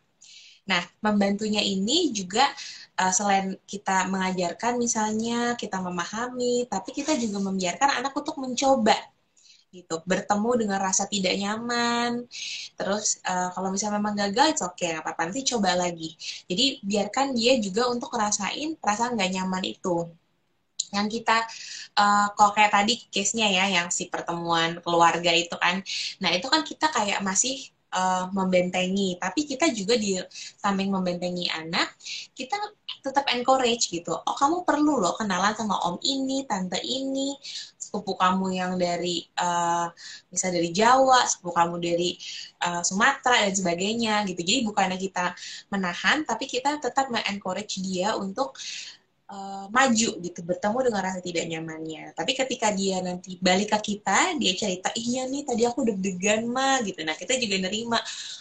Nah membantunya ini juga uh, selain kita mengajarkan misalnya kita memahami tapi kita juga membiarkan anak untuk mencoba gitu. Bertemu dengan rasa tidak nyaman. Terus uh, kalau misalnya memang gagal itu oke okay, apa-apa nanti coba lagi. Jadi biarkan dia juga untuk ngerasain perasaan nggak nyaman itu. Yang kita uh, kok kayak tadi case-nya ya yang si pertemuan keluarga itu kan. Nah itu kan kita kayak masih uh, membentengi, tapi kita juga di samping membentengi anak, kita tetap encourage gitu. Oh kamu perlu loh kenalan sama om ini, tante ini, sepupu kamu yang dari uh, dari Jawa, sepupu kamu dari uh, Sumatera dan sebagainya gitu. Jadi bukannya kita menahan, tapi kita tetap mengencourage dia untuk uh, maju gitu bertemu dengan rasa tidak nyamannya. Tapi ketika dia nanti balik ke kita dia cerita iya nih tadi aku deg-degan mah gitu. Nah kita juga nerima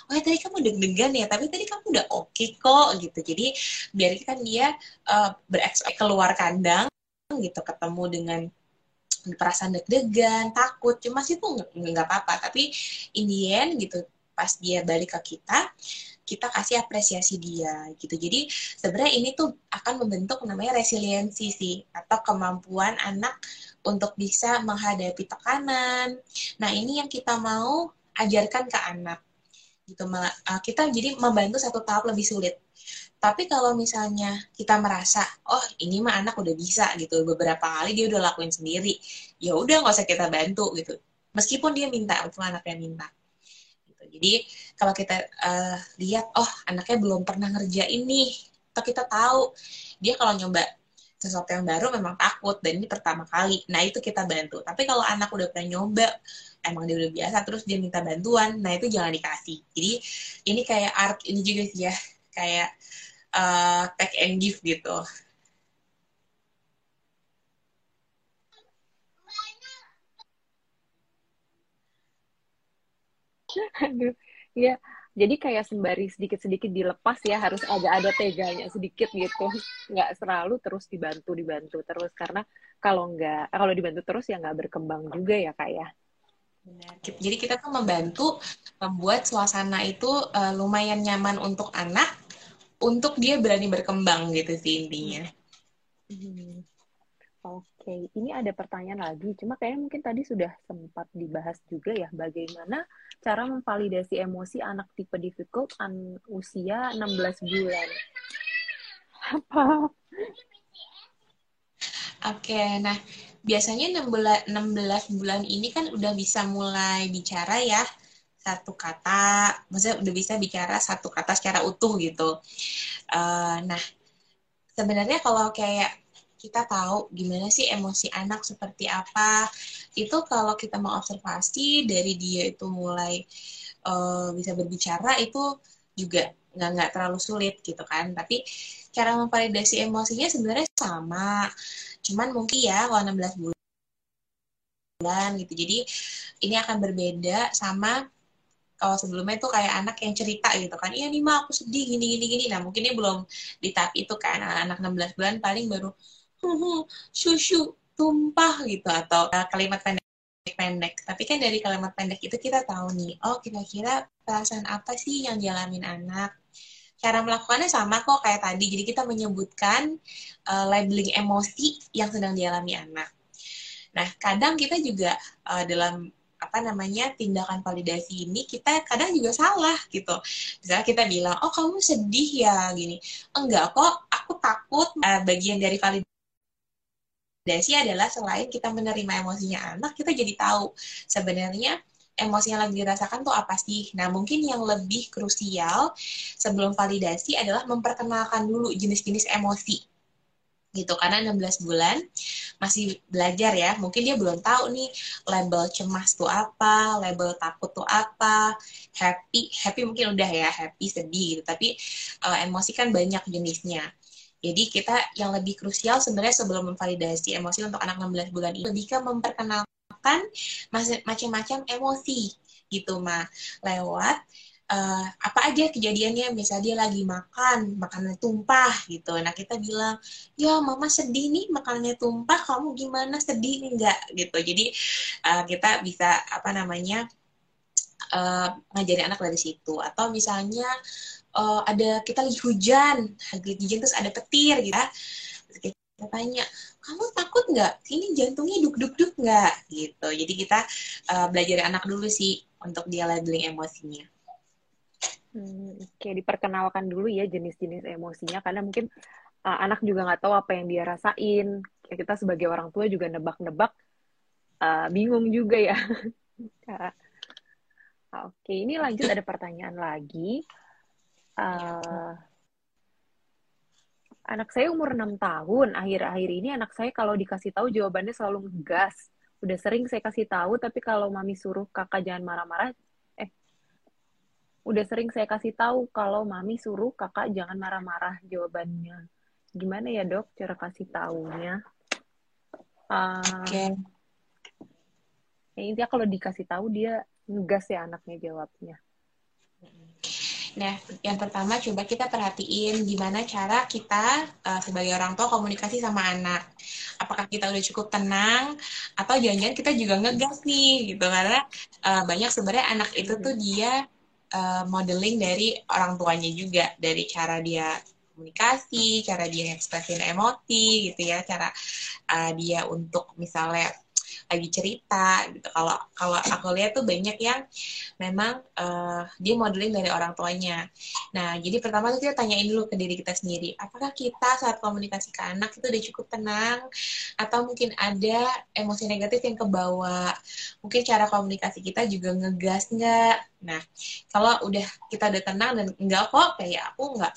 oh ya tadi kamu deg-degan ya tapi tadi kamu udah oke okay kok gitu. Jadi biarkan dia uh, berekspek keluar kandang gitu. Ketemu dengan perasaan deg-degan takut. Cuma sih tuh nggak apa-apa. Tapi in the gitu pas dia balik ke kita kita kasih apresiasi dia gitu. Jadi sebenarnya ini tuh akan membentuk namanya resiliensi sih atau kemampuan anak untuk bisa menghadapi tekanan. Nah, ini yang kita mau ajarkan ke anak. Gitu eh, kita jadi membantu satu tahap lebih sulit. Tapi kalau misalnya kita merasa, oh ini mah anak udah bisa gitu, beberapa kali dia udah lakuin sendiri, ya udah nggak usah kita bantu gitu. Meskipun dia minta, itu anaknya minta jadi kalau kita uh, lihat, oh anaknya belum pernah ngerjain nih, atau kita tahu dia kalau nyoba sesuatu yang baru memang takut dan ini pertama kali. Nah itu kita bantu. Tapi kalau anak udah pernah nyoba, emang dia udah biasa, terus dia minta bantuan, nah itu jangan dikasih. Jadi ini kayak art ini juga sih ya, kayak uh, take and give gitu. Aduh, ya. Jadi kayak sembari sedikit-sedikit dilepas ya harus ada ada teganya sedikit gitu. Nggak selalu terus dibantu dibantu terus karena kalau nggak kalau dibantu terus ya nggak berkembang juga ya kak ya. Benar. Jadi kita tuh membantu membuat suasana itu uh, lumayan nyaman untuk anak untuk dia berani berkembang gitu sih intinya. Hmm. Oke, ini ada pertanyaan lagi. Cuma kayaknya mungkin tadi sudah sempat dibahas juga ya bagaimana cara memvalidasi emosi anak tipe difficult an usia 16 bulan. Apa? Oke, nah biasanya 16, 16 bulan ini kan udah bisa mulai bicara ya satu kata, maksudnya udah bisa bicara satu kata secara utuh gitu. Uh, nah, sebenarnya kalau kayak kita tahu gimana sih emosi anak seperti apa. Itu kalau kita mau observasi dari dia itu mulai uh, bisa berbicara itu juga nggak nggak terlalu sulit gitu kan. Tapi cara memvalidasi emosinya sebenarnya sama. Cuman mungkin ya kalau 16 bulan gitu. Jadi ini akan berbeda sama kalau sebelumnya itu kayak anak yang cerita gitu kan iya nih mah aku sedih gini gini gini nah mungkin ini belum di tahap itu kan anak 16 bulan paling baru susu tumpah gitu atau uh, kalimat pendek pendek tapi kan dari kalimat pendek itu kita tahu nih oh kira-kira perasaan apa sih yang dialamin anak? Cara melakukannya sama kok kayak tadi. Jadi kita menyebutkan uh, labeling emosi yang sedang dialami anak. Nah kadang kita juga uh, dalam apa namanya tindakan validasi ini kita kadang juga salah gitu. Misalnya kita bilang oh kamu sedih ya gini. Enggak kok aku takut uh, bagian dari validasi validasi adalah selain kita menerima emosinya anak, kita jadi tahu sebenarnya emosi yang lagi dirasakan tuh apa sih. Nah, mungkin yang lebih krusial sebelum validasi adalah memperkenalkan dulu jenis-jenis emosi. Gitu karena 16 bulan masih belajar ya. Mungkin dia belum tahu nih label cemas tuh apa label takut tuh apa happy happy mungkin udah ya happy sedih gitu. Tapi uh, emosi kan banyak jenisnya jadi kita yang lebih krusial sebenarnya sebelum memvalidasi emosi untuk anak 16 bulan ini lebih ke memperkenalkan macam-macam emosi gitu mah lewat uh, apa aja kejadiannya? Misalnya dia lagi makan makannya tumpah gitu. Nah kita bilang ya mama sedih nih makannya tumpah kamu gimana? Sedih enggak? Gitu. Jadi uh, kita bisa apa namanya uh, ngajarin anak dari situ. Atau misalnya uh, ada kita lagi hujan lagi hujan terus ada petir gitu ya. Kita tanya kamu takut nggak? Ini jantungnya duk duk duk nggak? Gitu. Jadi kita uh, belajar anak dulu sih untuk dia labeling emosinya. Hmm, Oke, diperkenalkan dulu ya jenis-jenis emosinya. Karena mungkin uh, anak juga nggak tahu apa yang dia rasain. Ya, kita sebagai orang tua juga nebak-nebak uh, bingung juga ya. Oke, ini lanjut ada pertanyaan lagi. Uh, anak saya umur 6 tahun, akhir-akhir ini anak saya kalau dikasih tahu jawabannya selalu ngegas. Udah sering saya kasih tahu, tapi kalau mami suruh kakak jangan marah-marah, udah sering saya kasih tahu kalau mami suruh kakak jangan marah-marah jawabannya. Gimana ya dok cara kasih taunya? Uh, Oke. Okay. Ya intinya kalau dikasih tahu dia ngegas ya anaknya jawabnya. Nah, yang pertama coba kita perhatiin gimana cara kita uh, sebagai orang tua komunikasi sama anak. Apakah kita udah cukup tenang atau jangan-jangan kita juga ngegas nih gitu karena uh, banyak sebenarnya anak itu tuh dia uh, modeling dari orang tuanya juga dari cara dia komunikasi, cara dia ekspresin emoti gitu ya, cara uh, dia untuk misalnya lagi cerita gitu. Kalau kalau aku lihat tuh banyak yang memang uh, dia modeling dari orang tuanya. Nah, jadi pertama tuh kita tanyain dulu ke diri kita sendiri, apakah kita saat komunikasi ke anak itu udah cukup tenang atau mungkin ada emosi negatif yang kebawa. Mungkin cara komunikasi kita juga ngegas nggak. Nah, kalau udah kita udah tenang dan enggak kok kayak aku nggak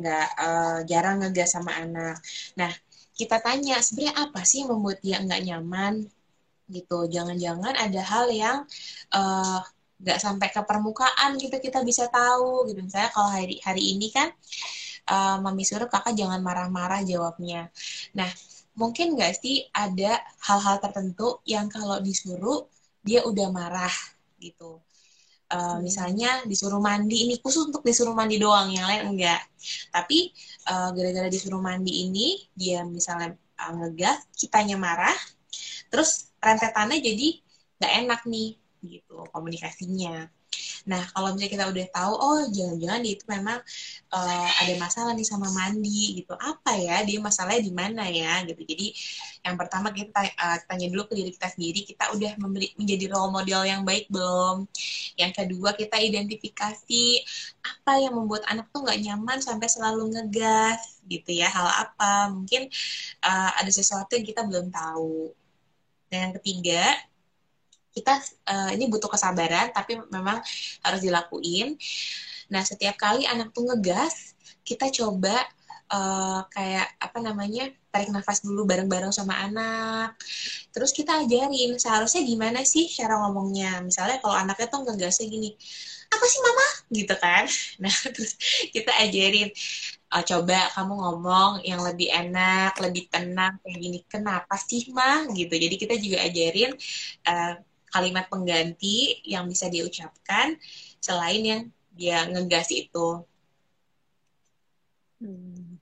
nggak uh, jarang ngegas sama anak. Nah, kita tanya sebenarnya apa sih yang membuat dia nggak nyaman gitu. Jangan-jangan ada hal yang uh, nggak sampai ke permukaan gitu kita bisa tahu gitu. Misalnya kalau hari hari ini kan uh, mami suruh kakak jangan marah-marah jawabnya. Nah mungkin nggak sih ada hal-hal tertentu yang kalau disuruh dia udah marah gitu. Uh, misalnya disuruh mandi ini khusus untuk disuruh mandi doang yang lain enggak tapi uh, gara-gara disuruh mandi ini dia misalnya uh, ngegas kitanya marah terus rentetannya jadi nggak enak nih gitu komunikasinya. Nah, kalau misalnya kita udah tahu, oh jangan-jangan dia itu memang uh, ada masalah nih sama mandi gitu. Apa ya? Dia masalahnya di mana ya? Gitu. Jadi yang pertama kita uh, tanya dulu ke diri kita sendiri, kita udah memberi, menjadi role model yang baik belum? Yang kedua kita identifikasi apa yang membuat anak tuh nggak nyaman sampai selalu ngegas gitu ya. Hal apa? Mungkin uh, ada sesuatu yang kita belum tahu dan yang ketiga, kita uh, ini butuh kesabaran, tapi memang harus dilakuin. Nah, setiap kali anak tuh ngegas, kita coba uh, kayak apa namanya tarik nafas dulu bareng-bareng sama anak. Terus kita ajarin seharusnya gimana sih cara ngomongnya. Misalnya kalau anaknya tuh ngegasnya gini, apa sih mama? Gitu kan. Nah terus kita ajarin uh, coba kamu ngomong yang lebih enak lebih tenang kayak gini. Kenapa sih mah gitu. Jadi kita juga ajarin uh, kalimat pengganti yang bisa diucapkan selain yang dia ngegas itu. Hmm.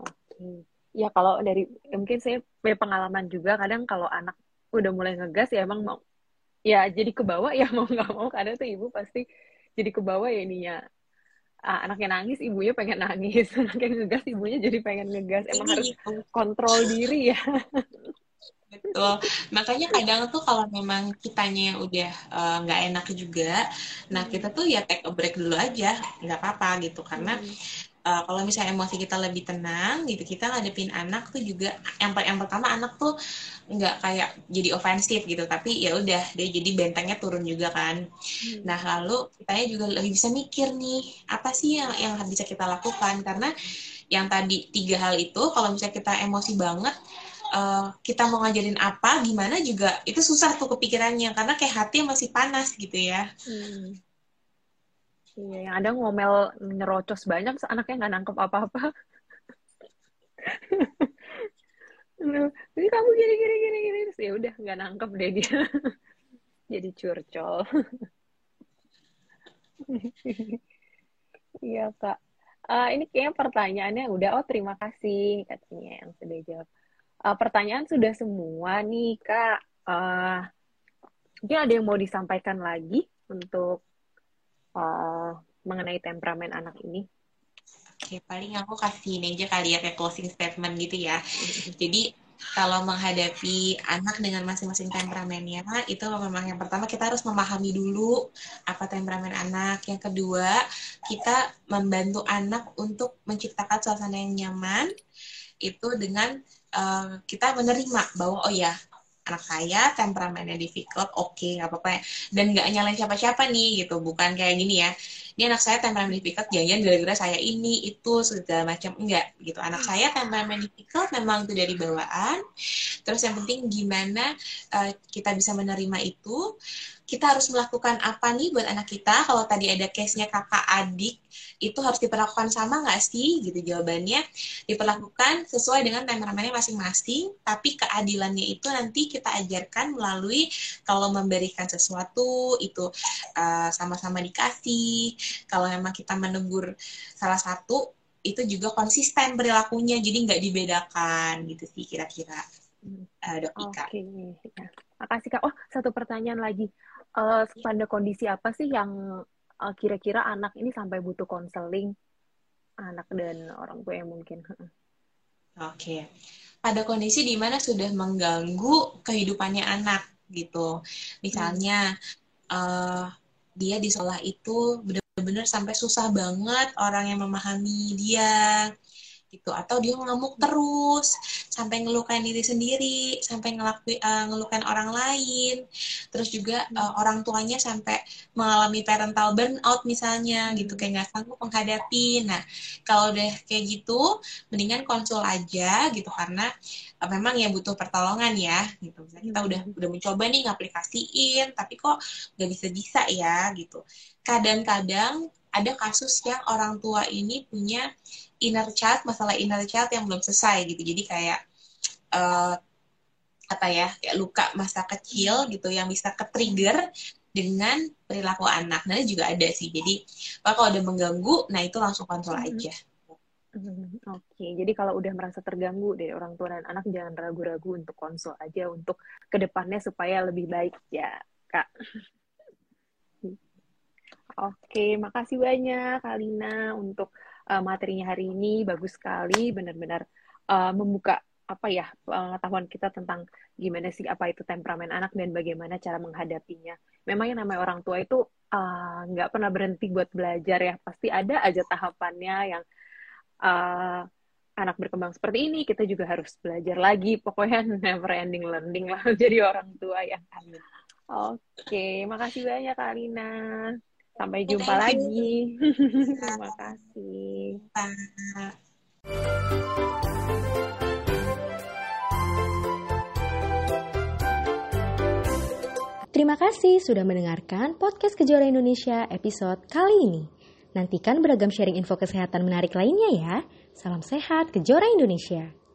oke. Okay. ya kalau dari mungkin saya punya pengalaman juga kadang kalau anak udah mulai ngegas ya emang mau ya jadi ke bawah ya mau nggak mau kadang tuh ibu pasti jadi ke bawah ya ininya. Ah, anaknya nangis ibunya pengen nangis. Anaknya ngegas ibunya jadi pengen ngegas. Emang harus kontrol diri ya. Betul. Makanya kadang tuh kalau memang kitanya yang udah eh, nggak uh, enak juga nah kita tuh ya take a break dulu aja. Nggak apa-apa gitu karena hmm uh, kalau misalnya emosi kita lebih tenang gitu kita ngadepin anak tuh juga yang yang pertama anak tuh nggak kayak jadi ofensif gitu tapi ya udah dia jadi bentengnya turun juga kan hmm. nah lalu kita juga lebih bisa mikir nih apa sih yang yang bisa kita lakukan karena yang tadi tiga hal itu kalau misalnya kita emosi banget uh, kita mau ngajarin apa gimana juga itu susah tuh kepikirannya karena kayak hati masih panas gitu ya hmm. Iya, yang ada ngomel nyerocos banyak, anaknya nggak nangkep apa-apa. Ini kamu gini gini gini gini, terus ya udah nggak nangkep deh dia. Jadi curcol. Iya kak. Uh, ini kayaknya pertanyaannya udah. Oh terima kasih katanya yang sudah jawab. Uh, pertanyaan sudah semua nih kak. Uh, mungkin ada yang mau disampaikan lagi untuk uh, mengenai temperamen anak ini? Oke, paling aku kasih ini aja kali ya kayak closing statement gitu ya. Jadi kalau menghadapi anak dengan masing-masing temperamennya, itu memang yang pertama kita harus memahami dulu apa temperamen anak. Yang kedua, kita membantu anak untuk menciptakan suasana yang nyaman itu dengan uh, kita menerima bahwa oh ya anak saya temperamennya difficult oke okay, nggak apa-apa. Dan nggak nyalain siapa-siapa nih gitu. Bukan kayak gini ya ini anak saya temperamen difficult jangan gara-gara saya ini itu segala macam. Enggak gitu. Anak hmm. saya temperamen difficult memang itu dari bawaan. Terus yang penting gimana uh, kita bisa menerima itu. Kita harus melakukan apa nih buat anak kita? Kalau tadi ada case-nya kakak adik itu harus diperlakukan sama nggak sih? Gitu jawabannya. Diperlakukan sesuai dengan temperamennya masing-masing tapi keadilannya itu nanti kita ajarkan melalui kalau memberikan sesuatu itu eh, sama-sama dikasih kalau memang kita menegur salah satu itu juga konsisten perilakunya jadi nggak dibedakan gitu sih kira-kira uh, dok Ika. Oke, ya. makasih kak. Oh satu pertanyaan lagi, uh, pada kondisi apa sih yang uh, kira-kira anak ini sampai butuh konseling anak dan orang tua yang mungkin. Oke. Okay. Pada kondisi di mana sudah mengganggu kehidupannya anak gitu. Misalnya hmm. uh, dia di sekolah itu benar-benar sampai susah banget orang yang memahami dia gitu. Atau dia ngamuk terus sampai ngelukain diri sendiri sampai ngelakui uh, ngelukain orang lain. Terus juga uh, orang tuanya sampai mengalami parental burnout misalnya gitu kayak nggak sanggup menghadapi. Nah kalau udah kayak gitu mendingan konsul aja gitu karena uh, memang ya butuh pertolongan ya gitu. Misalnya kita udah udah mencoba nih ngaplikasiin tapi kok nggak bisa bisa ya gitu. Kadang-kadang ada kasus yang orang tua ini punya inner child masalah inner child yang belum selesai gitu jadi kayak uh, apa ya kayak luka masa kecil gitu yang bisa ke trigger dengan perilaku anak nah juga ada sih jadi kalau udah mengganggu nah itu langsung kontrol mm-hmm. aja hmm, Oke, okay. jadi kalau udah merasa terganggu dari orang tua dan anak jangan ragu-ragu untuk konsul aja untuk ke depannya supaya lebih baik ya kak. Oke, makasih banyak Kalina untuk uh, materinya hari ini bagus sekali, benar-benar uh, membuka apa ya pengetahuan kita tentang gimana sih apa itu temperamen anak dan bagaimana cara menghadapinya. Memang yang namanya orang tua itu nggak uh, pernah berhenti buat belajar ya, pasti ada aja tahapannya yang uh, anak berkembang seperti ini, kita juga harus belajar lagi. Pokoknya never ending learning lah jadi orang tua ya. Oke, okay, makasih banyak Alina. Sampai jumpa lagi. Terima kasih. Terima kasih sudah mendengarkan podcast Kejora Indonesia episode kali ini. Nantikan beragam sharing info kesehatan menarik lainnya ya. Salam sehat Kejora Indonesia.